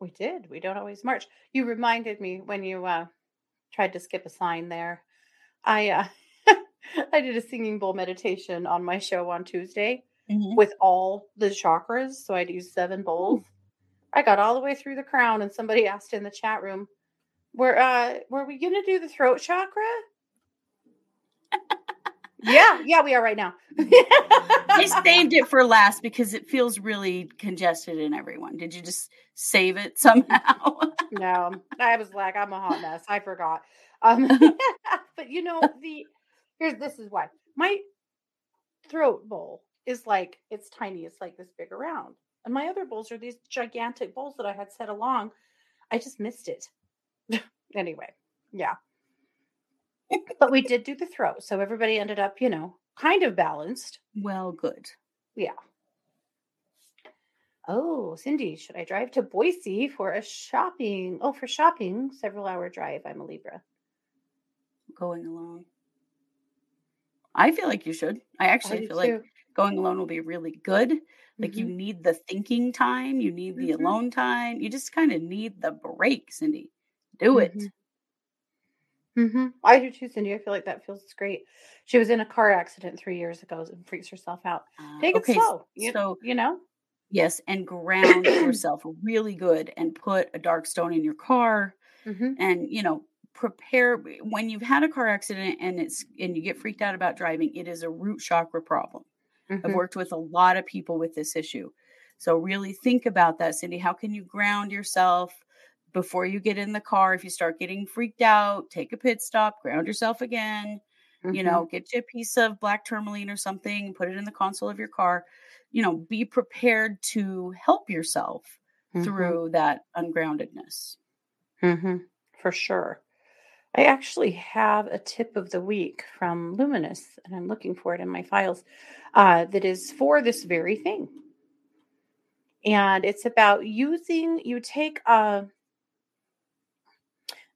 we did. We don't always march. You reminded me when you uh, tried to skip a sign there. I uh, I did a singing bowl meditation on my show on Tuesday with all the chakras. So I'd use seven bowls. I got all the way through the crown, and somebody asked in the chat room, "Were uh, were we gonna do the throat chakra?" yeah, yeah, we are right now. I saved it for last because it feels really congested in everyone. Did you just save it somehow? no, I was like, I'm a hot mess. I forgot. Um, but you know, the here's this is why my throat bowl is like it's tiny. It's like this big around, and my other bowls are these gigantic bowls that I had set along. I just missed it. anyway, yeah. but we did do the throw. so everybody ended up, you know, kind of balanced. well, good. Yeah. Oh, Cindy, should I drive to Boise for a shopping? Oh, for shopping, several hour drive. I'm a Libra. Going along. I feel like you should. I I actually do feel like going alone will be really good. Like you Mhm. need the thinking time, you need the Mhm. alone time. You just kind of need the break, Cindy. Do it. Mhm. Mhm. I do too, Cindy. I feel like that feels great. She was in a car accident three years ago and freaks herself out. Uh, Take it slow. You, so you know? yes, and ground yourself really good and put a dark stone in your car hmm and you know prepare when you've had a car accident and it's and you get freaked out about driving it is a root chakra problem i've hmm worked with a lot of people with this issue. So really think about that cindy. How can you ground yourself before you get in the car? If you start getting freaked out take a pit stop ground yourself again you know get you a piece of black tourmaline or something put it in the console of your car you know be prepared to help yourself Mhm. through that ungroundedness. Hmm For sure. I actually have a tip of the week from Luminous, and I'm looking for it in my files, uh, that is for this very thing. And it's about using, you take a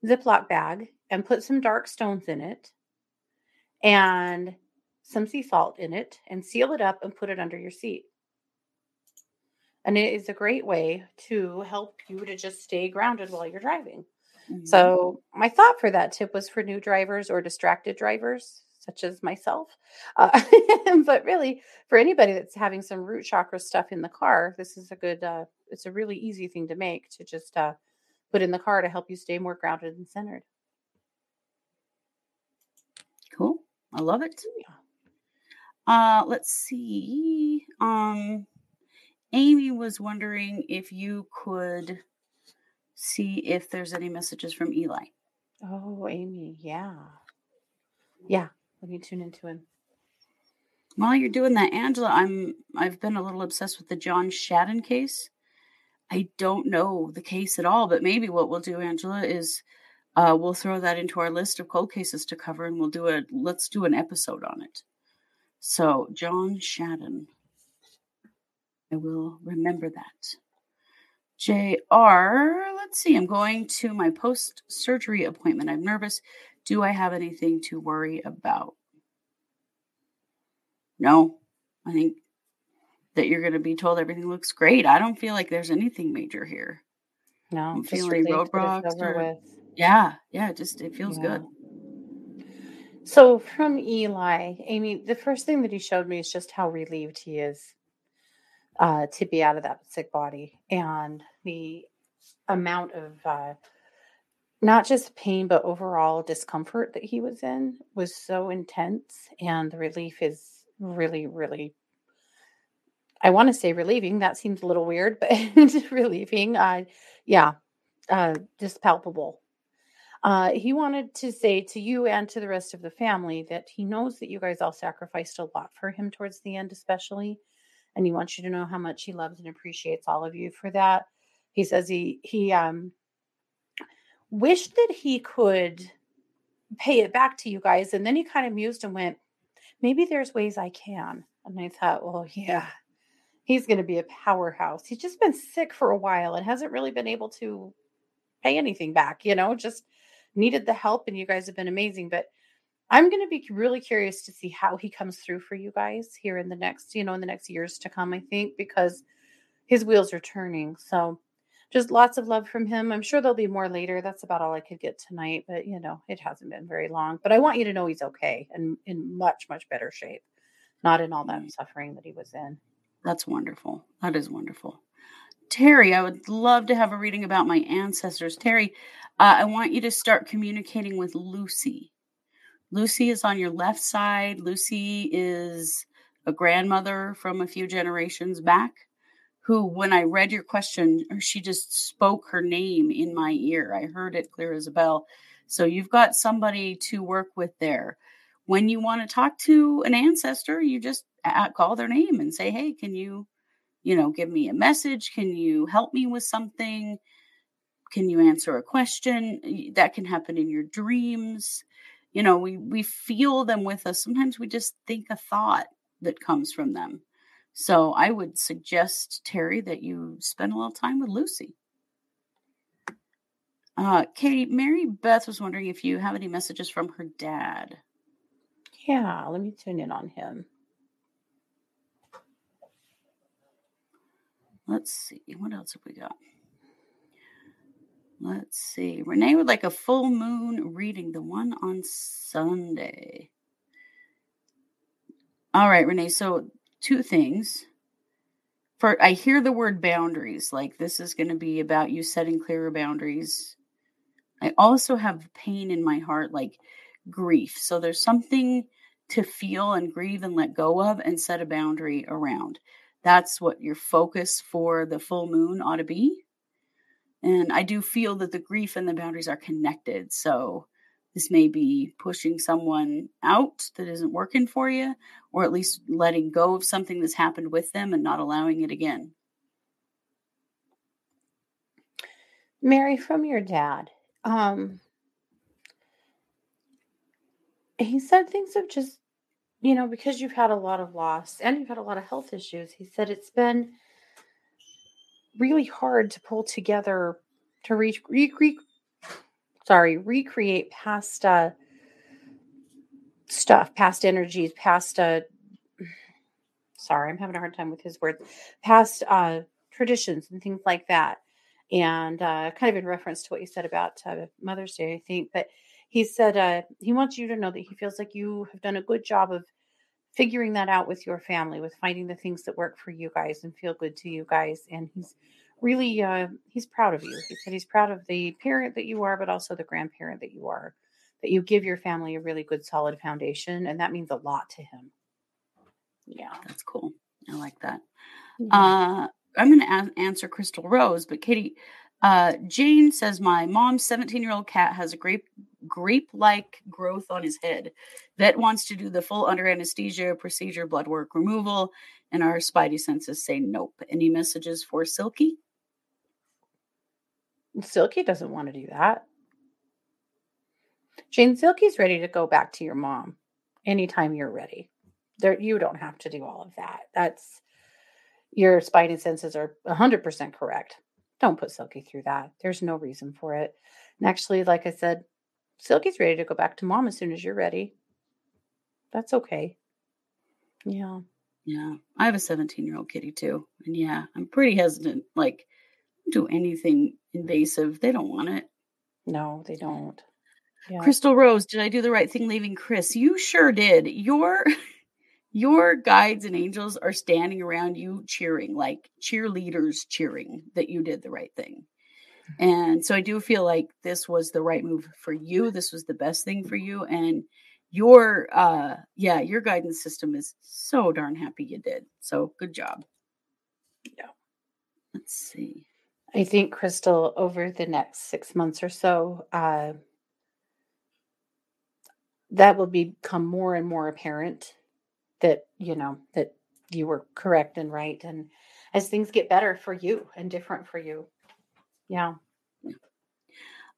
Ziploc bag and put some dark stones in it and some sea salt in it and seal it up and put it under your seat. And it is a great way to help you to just stay grounded while you're driving. Mm-hmm. So, my thought for that tip was for new drivers or distracted drivers, such as myself. Uh, but really, for anybody that's having some root chakra stuff in the car, this is a good, uh, it's a really easy thing to make to just uh, put in the car to help you stay more grounded and centered. Cool. I love it. Yeah. Uh, let's see. Um, Amy was wondering if you could see if there's any messages from Eli. Oh, Amy, yeah. Yeah, let me tune into him. While you're doing that, Angela, I'm I've been a little obsessed with the John Shadden case. I don't know the case at all, but maybe what we'll do, Angela, is uh, we'll throw that into our list of cold cases to cover, and we'll do a let's do an episode on it. So, John Shadden, I will remember that. JR, let's see. I'm going to my post surgery appointment. I'm nervous. Do I have anything to worry about? No, I think that you're going to be told everything looks great. I don't feel like there's anything major here. No, I'm feeling roadblocks. Or, yeah, yeah, just it feels yeah. good. So from Eli, Amy, the first thing that he showed me is just how relieved he is uh, to be out of that sick body. And the amount of uh, not just pain but overall discomfort that he was in was so intense. And the relief is really really i want to say relieving that seems a little weird but relieving. Uh yeah uh just palpable. Uh he wanted to say to you and to the rest of the family that he knows that you guys all sacrificed a lot for him towards the end especially and he wants you to know how much he loves and appreciates all of you for that. He says he he um wished that he could pay it back to you guys and then he kind of mused and went maybe there's ways I can. And I thought, well, yeah. He's going to be a powerhouse. He's just been sick for a while and hasn't really been able to pay anything back, you know, just needed the help and you guys have been amazing, but I'm going to be really curious to see how he comes through for you guys here in the next, you know, in the next years to come, I think, because his wheels are turning. So just lots of love from him. I'm sure there'll be more later. That's about all I could get tonight, but you know, it hasn't been very long. But I want you to know he's okay and in much, much better shape, not in all that suffering that he was in. That's wonderful. That is wonderful. Terry, I would love to have a reading about my ancestors. Terry, uh, I want you to start communicating with Lucy. Lucy is on your left side. Lucy is a grandmother from a few generations back who, when I read your question, she just spoke her name in my ear. I heard it clear as a bell. So you've got somebody to work with there. When you want to talk to an ancestor, you just call their name and say, "Hey, can you, you know, give me a message? Can you help me with something? Can you answer a question?" That can happen in your dreams you know we we feel them with us. Sometimes we just think a thought that comes from them. So i would suggest terry that you spend a little time with lucy. Uh katie mary beth was wondering if you have any messages from her dad. Yeah let me tune in on him. Let's see what else have we got Let's see. Renee would like a full moon reading, the one on Sunday. All right, Renee. So, two things. For I hear the word boundaries, like this is going to be about you setting clearer boundaries. I also have pain in my heart, like grief. So, there's something to feel and grieve and let go of and set a boundary around. That's what your focus for the full moon ought to be. And I do feel that the grief and the boundaries are connected. So this may be pushing someone out that isn't working for you, or at least letting go of something that's happened with them and not allowing it again. Mary, from your dad, um, he said things have just, you know, because you've had a lot of loss and you've had a lot of health issues. He said it's been really hard to pull together to re, re, sorry recreate past uh, stuff, past energies, past uh, sorry, I'm having a hard time with his words, past uh, traditions and things like that. And uh, kind of in reference to what you said about uh, Mother's Day, I think, but he said uh, he wants you to know that he feels like you have done a good job of figuring that out with your family, with finding the things that work for you guys and feel good to you guys. And he's really uh, he's proud of you. He said he's proud of the parent that you are, but also the grandparent that you are. That you give your family a really good, solid foundation, and that means a lot to him. Yeah, that's cool. I like that. Uh, I'm going to a- answer Crystal Rose, but Katie, uh, Jane says my mom's 17 year old cat has a grape grape like growth on his head. Vet wants to do the full under anesthesia procedure, blood work removal, and our spidey senses say nope. Any messages for Silky? Silky doesn't want to do that. Jane, Silky's ready to go back to your mom anytime you're ready. There, you don't have to do all of that. That's your spidey senses are 100% correct. Don't put Silky through that. There's no reason for it. And actually, like I said, Silky's ready to go back to mom as soon as you're ready. That's okay. Yeah. Yeah. I have a 17 year old kitty too. And yeah, I'm pretty hesitant. Like, do anything invasive. They don't want it. No, they don't. Yeah. Crystal Rose, did I do the right thing leaving Chris? You sure did. Your your guides and angels are standing around you cheering, like cheerleaders cheering that you did the right thing. And so I do feel like this was the right move for you. This was the best thing for you. And your uh yeah, your guidance system is so darn happy you did. So good job. Yeah. Let's see. I think Crystal over the next six months or so, uh that will become more and more apparent that, you know, that you were correct and right. And as things get better for you and different for you, yeah.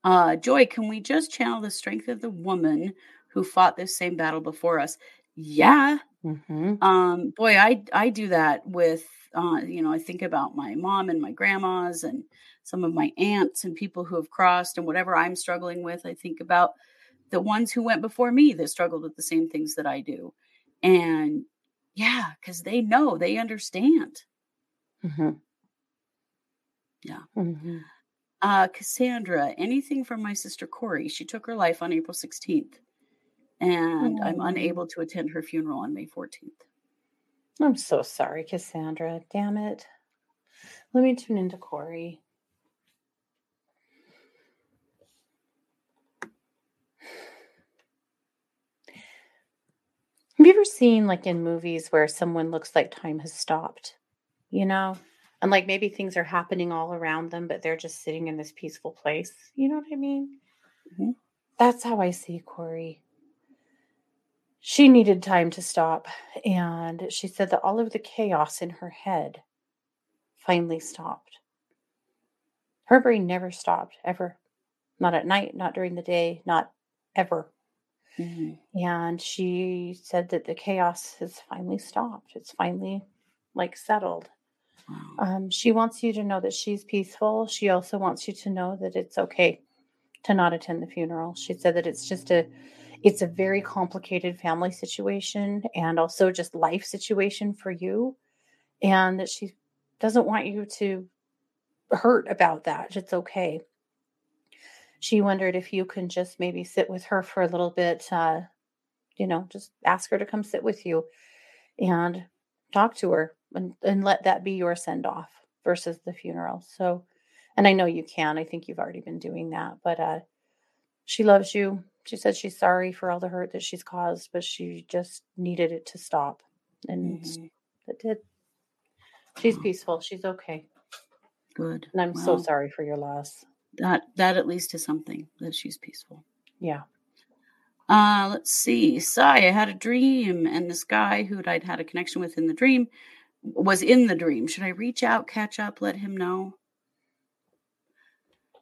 Uh, Joy, can we just channel the strength of the woman who fought this same battle before us? Yeah. Mm-hmm. Um, boy, I I do that with uh, you know, I think about my mom and my grandmas and some of my aunts and people who have crossed and whatever I'm struggling with. I think about the ones who went before me that struggled with the same things that I do. And yeah, because they know, they understand. Mm-hmm. Yeah. Mm-hmm. Uh, Cassandra, anything from my sister Corey? She took her life on April 16th, and oh. I'm unable to attend her funeral on May 14th. I'm so sorry, Cassandra. Damn it. Let me tune into Corey. Have you ever seen, like in movies, where someone looks like time has stopped? You know? and like maybe things are happening all around them but they're just sitting in this peaceful place you know what i mean mm-hmm. that's how i see corey she needed time to stop and she said that all of the chaos in her head finally stopped her brain never stopped ever not at night not during the day not ever mm-hmm. and she said that the chaos has finally stopped it's finally like settled um, she wants you to know that she's peaceful. She also wants you to know that it's okay to not attend the funeral. She said that it's just a it's a very complicated family situation and also just life situation for you and that she doesn't want you to hurt about that. It's okay. She wondered if you can just maybe sit with her for a little bit uh you know, just ask her to come sit with you and talk to her and, and let that be your send off versus the funeral. So, and I know you can. I think you've already been doing that, but uh, she loves you. She said she's sorry for all the hurt that she's caused, but she just needed it to stop, and mm-hmm. it did. She's peaceful. She's okay. Good. And I'm so sorry for your loss. That that at least is something that she's peaceful. Yeah. Uh, let's see. Sai, I had a dream, and this guy who I'd had a connection with in the dream was in the dream. Should I reach out, catch up, let him know?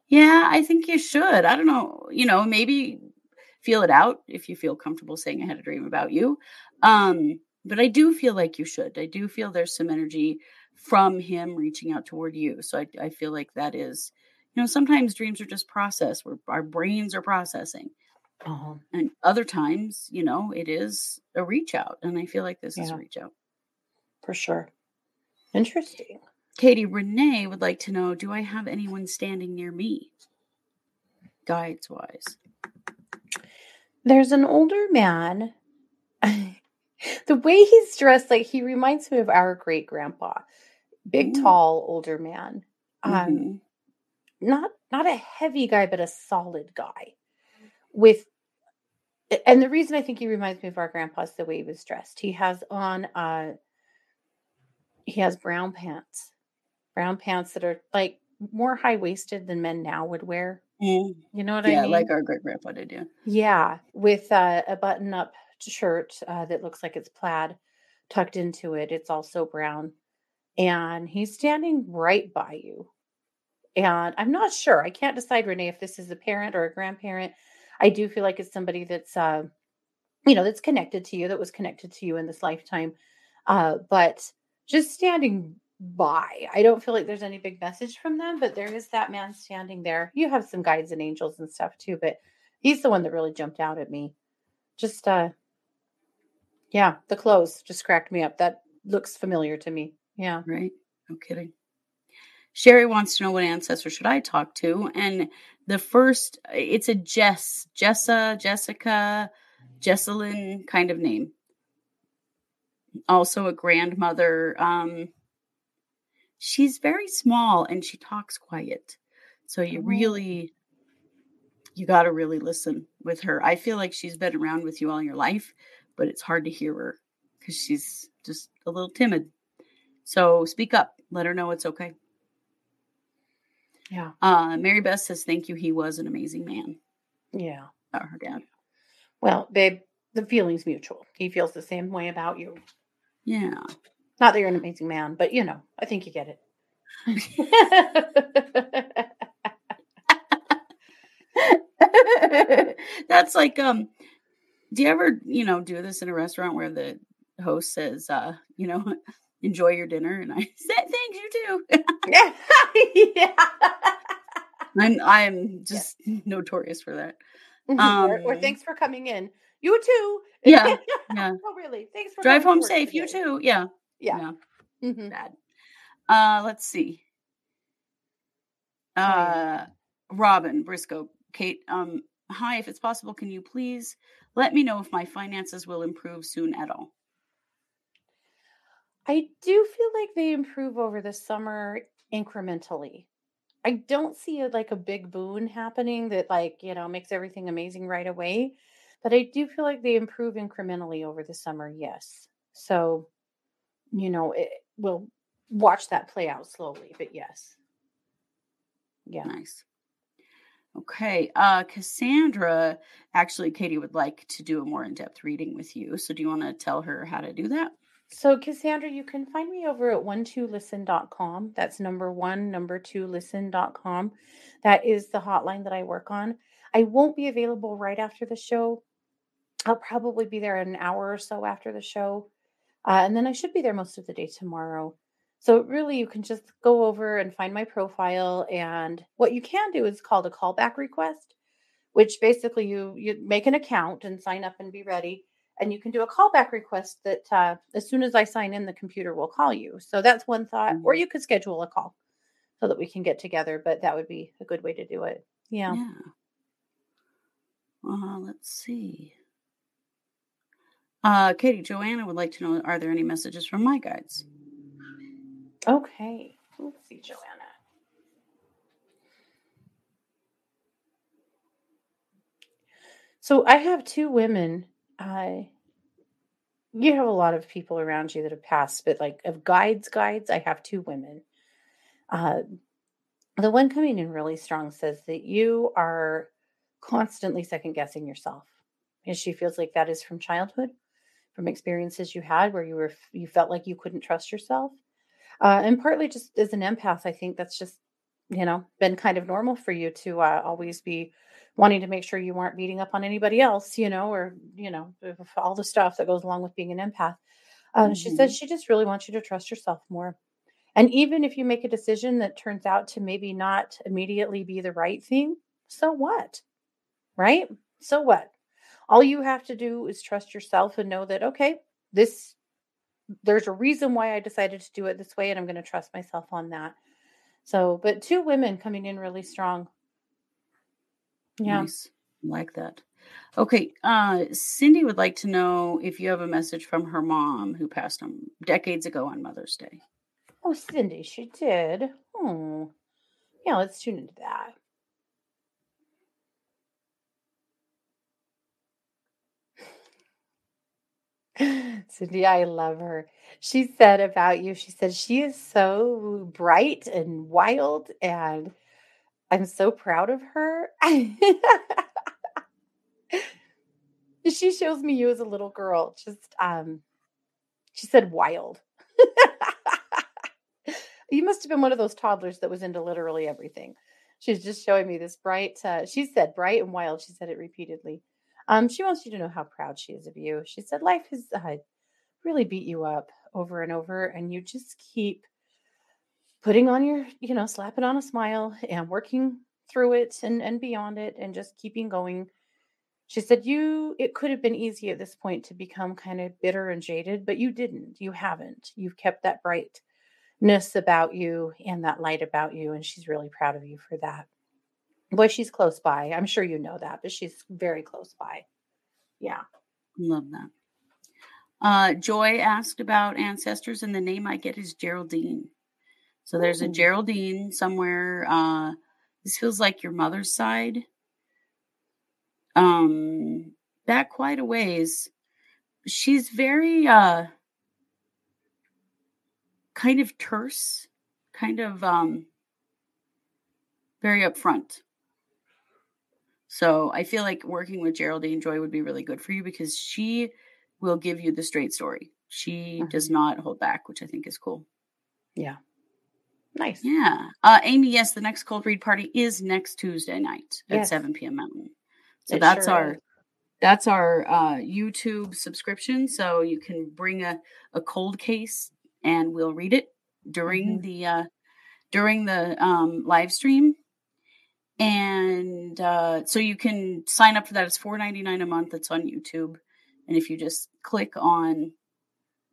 Yeah, I think you should. I don't know. You know, maybe feel it out if you feel comfortable saying I had a dream about you. Um, but I do feel like you should. I do feel there's some energy from him reaching out toward you. So I, I feel like that is, you know, sometimes dreams are just process where our brains are processing. Uh-huh. And other times, you know, it is a reach out. And I feel like this is a reach out. For sure. Interesting. Katie Renee would like to know Do I have anyone standing near me? Guides wise. There's an older man. the way he's dressed, like he reminds me of our great grandpa. Big, Ooh. tall, older man. Um, Mhm. Not not a heavy guy, but a solid guy. With and the reason I think he reminds me of our grandpa is the way he was dressed. He has on uh he has brown pants. Brown pants that are like more high waisted than men now would wear. Mm. You know what Yeah, I mean? Yeah, like our great grandpa did, yeah. Yeah, with uh, a button up shirt uh, that looks like it's plaid tucked into it. It's also brown. And he's standing right by you. And I'm not sure. I can't decide, Renee, if this is a parent or a grandparent. I do feel like it's somebody that's, uh, you know, that's connected to you, that was connected to you in this lifetime. Uh, but just standing by, I don't feel like there's any big message from them, but there is that man standing there. You have some guides and angels and stuff too, but he's the one that really jumped out at me. Just uh yeah, the clothes just cracked me up. That looks familiar to me. Yeah. Right? No kidding. Sherry wants to know what ancestor should I talk to? And the first, it's a Jess, Jessa, Jessica, Jesselyn kind of name. Also a grandmother. Um, she's very small and she talks quiet. So you Oh. really, you got to really listen with her. I feel like she's been around with you all your life, but it's hard to hear her because she's just a little timid. So speak up. Let her know it's okay. Yeah. Uh, Mary Beth says, Thank you. He was an amazing man. Yeah. Uh, her dad. Well, babe, the feeling's mutual. He feels the same way about you. Yeah. Not that you're an amazing man, but you know, I think you get it. That's like, um, do you ever, you know, do this in a restaurant where the host says, uh, you know, enjoy your dinner? And I say, Thanks, you too. yeah. yeah. I'm, I'm just notorious for that. or, or Um, thanks for coming in. You too. Yeah, yeah. oh, really? Thanks for Drive home safe. You too. Yeah. Yeah. Mhm. bad. Uh, let's see. Uh, Robin Briscoe, Kate. Um, hi. If it's possible, can you please let me know if my finances will improve soon at all? I do feel like they improve over the summer incrementally. I don't see it like a big boon happening that like, you know, makes everything amazing right away, but I do feel like they improve incrementally over the summer, yes. So, you know, it, we'll watch that play out slowly, but yes. Yeah. Nice. Okay. Uh, Cassandra, actually, Katie would like to do a more in depth reading with you. So, do you want to tell her how to do that? So, Cassandra, you can find me over at one two listen.com. That's number one, number two listen.com. That is the hotline that I work on. I won't be available right after the show. I'll probably be there an hour or so after the show. Uh, and then I should be there most of the day tomorrow. So, really, you can just go over and find my profile. And what you can do is called a callback request, which basically you, you make an account and sign up and be ready and you can do a callback request that uh, as soon as I sign in, the computer will call you. So that's one thought. Or Mhm. you could schedule a call so that we can get together, but that would be a good way to do it. Yeah. Yeah. Uh, let's see. Uh, Katie, Joanna would like to know Are there any messages from my guides? Okay. Let's see, Joanna. So I have two women. Uh, you have a lot of people around you that have passed, but like of guides, guides, I have two women. Uh, the one coming in really strong says that you are constantly second guessing yourself. And she feels like that is from childhood, from experiences you had where you were you felt like you couldn't trust yourself. Uh, and partly just as an empath, I think that's just, you know, been kind of normal for you to uh, always be wanting to make sure you weren't beating up on anybody else, you know, or, you know, all the stuff that goes along with being an empath. Um, she said she just really wants you to trust yourself more. And even if you make a decision that turns out to maybe not immediately be the right thing, so what? Right? So what? All you have to do is trust yourself and know that, okay, this, there's a reason why I decided to do it this way, and I'm going to trust myself on that. So, but two women coming in really strong. Yeah. Nice. Like that. Okay. Uh, Cindy would like to know if you have a message from her mom who passed on decades ago on Mother's Day. Oh, Cindy, she did. Oh, yeah, let's tune into that. Cindy, I love her. She said about you, she said she is so bright and wild, and I'm so proud of her. she shows me you as a little girl. Just um she said wild. you must have been one of those toddlers that was into literally everything. She's just showing me this bright uh, she said bright and wild. She said it repeatedly. Um, she wants you to know how proud she is of you. She said life has uh, really beat you up over and over, and you just keep putting on your, you know, slapping on a smile and working through it and and beyond it, and just keeping going. She said you it could have been easy at this point to become kind of bitter and jaded, but you didn't. You haven't. You've kept that brightness about you and that light about you, and she's really proud of you for that. Boy, she's close by. I'm sure you know that, but she's very close by. Yeah. Love that. Uh, Joy asked about ancestors, and the name I get is Geraldine. So there's a Geraldine somewhere. Uh, this feels like your mother's side. Um, back quite a ways. She's very uh kind of terse, kind of um very upfront. So I feel like working with Geraldine Joy would be really good for you because she will give you the straight story. She does not hold back, which I think is cool. Yeah. Nice. Yeah. Uh, Amy, yes, the next cold read party is next Tuesday night at Yes. 7 p.m. Mountain. So It that's sure our is. that's our uh, YouTube subscription. So you can bring a, a cold case and we'll read it during Mhm. the uh, during the um, live stream. And uh, so you can sign up for that. It's four ninety nine a month. It's on YouTube, and if you just click on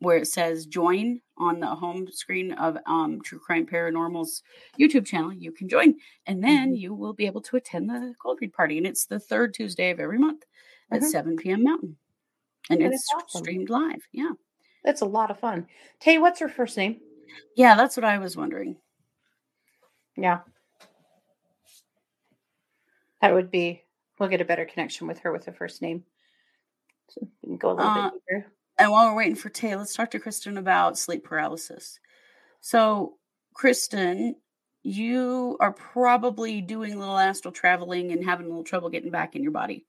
where it says join on the home screen of um, True Crime Paranormal's YouTube channel, you can join, and then Mhm. you will be able to attend the cold read party. And it's the third Tuesday of every month at Mhm. seven p.m. Mountain, and That it's awesome. streamed live. Yeah, That's a lot of fun. Tay, what's her first name? yeah, that's what I was wondering. Yeah. That would be, we'll get a better connection with her with her first name. So we can go a little Uh, bit deeper. And while we're waiting for Tay, let's talk to Kristen about sleep paralysis. So, Kristen, you are probably doing a little astral traveling and having a little trouble getting back in your body.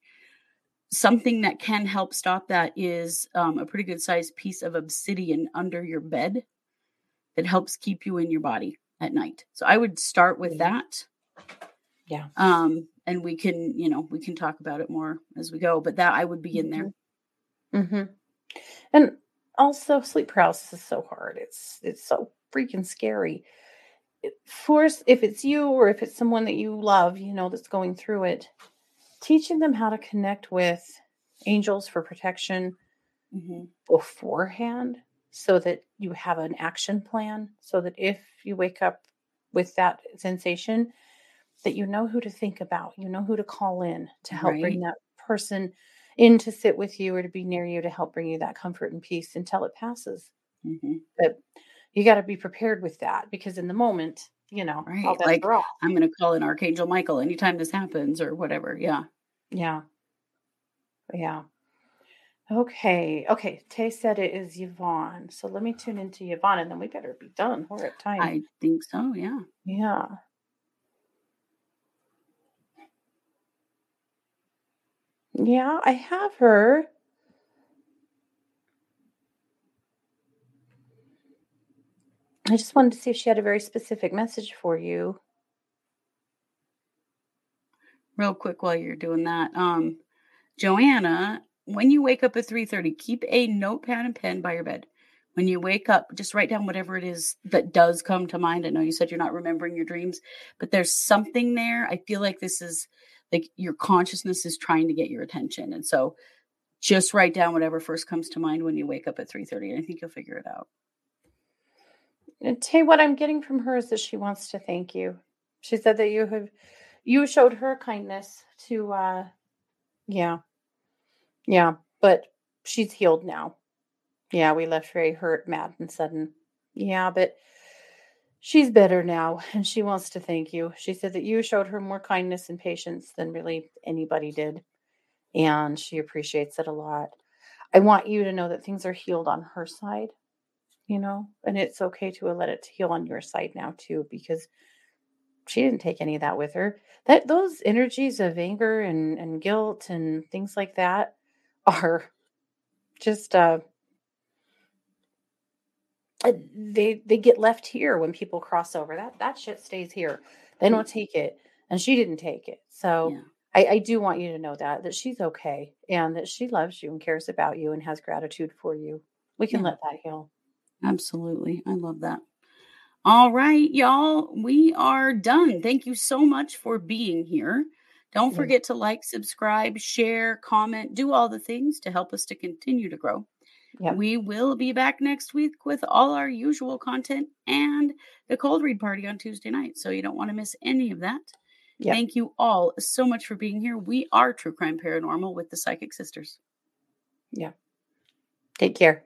Something that can help stop that is um, a pretty good sized piece of obsidian under your bed that helps keep you in your body at night. So, I would start with Mhm. that. Yeah. Um, and we can, you know, we can talk about it more as we go, but that I would be in there. hmm And also, sleep paralysis is so hard. It's it's so freaking scary. It- For if it's you or if it's someone that you love, you know, that's going through it, teaching them how to connect with angels for protection hmm beforehand so that you have an action plan so that if you wake up with that sensation that you know who to think about you know who to call in to help bring that person in to sit with you or to be near you to help bring you that comfort and peace until it passes hmm but you got to be prepared with that because in the moment you know right. Like I'm going to call in Archangel Michael anytime this happens or whatever. Yeah. yeah yeah okay okay tay said it is yvonne so let me tune into yvonne and then we better be done we're at time I think so. Yeah. Yeah. Yeah, I have her. I just wanted to see if she had a very specific message for you. real quick while you're doing that. Um, Joanna, when you wake up at 3:30, keep a notepad and pen by your bed. When you wake up, just write down whatever it is that does come to mind. I know you said you're not remembering your dreams, but there's something there. I feel like this is like your consciousness is trying to get your attention. And so just write down whatever first comes to mind when you wake up at 3:30 and I think you'll figure it out. And Tay, what I'm getting from her is that she wants to thank you. She said that you have you showed her kindness to uh yeah. Yeah, but she's healed now. Yeah, we left very hurt, mad, and sudden. Yeah, but she's better now and she wants to thank you. She said that you showed her more kindness and patience than really anybody did. And she appreciates it a lot. I want you to know that things are healed on her side, you know, and it's okay to let it heal on your side now too, because she didn't take any of that with her. That those energies of anger and, and guilt and things like that are just uh Uh, they they get left here when people cross over. That that shit stays here. They don't mm-hmm. take it, and she didn't take it. So Yeah. I, I do want you to know that that she's okay and that she loves you and cares about you and has gratitude for you. We can Yeah. let that heal. Absolutely. I love that. All right, y'all. We are done. Thank you so much for being here. Don't forget to like, subscribe, share, comment, do all the things to help us to continue to grow. Yep. We will be back next week with all our usual content and the cold read party on Tuesday night. So you don't want to miss any of that. Yep. Thank you all so much for being here. We are True Crime Paranormal with the Psychic Sisters. Yeah. Take care.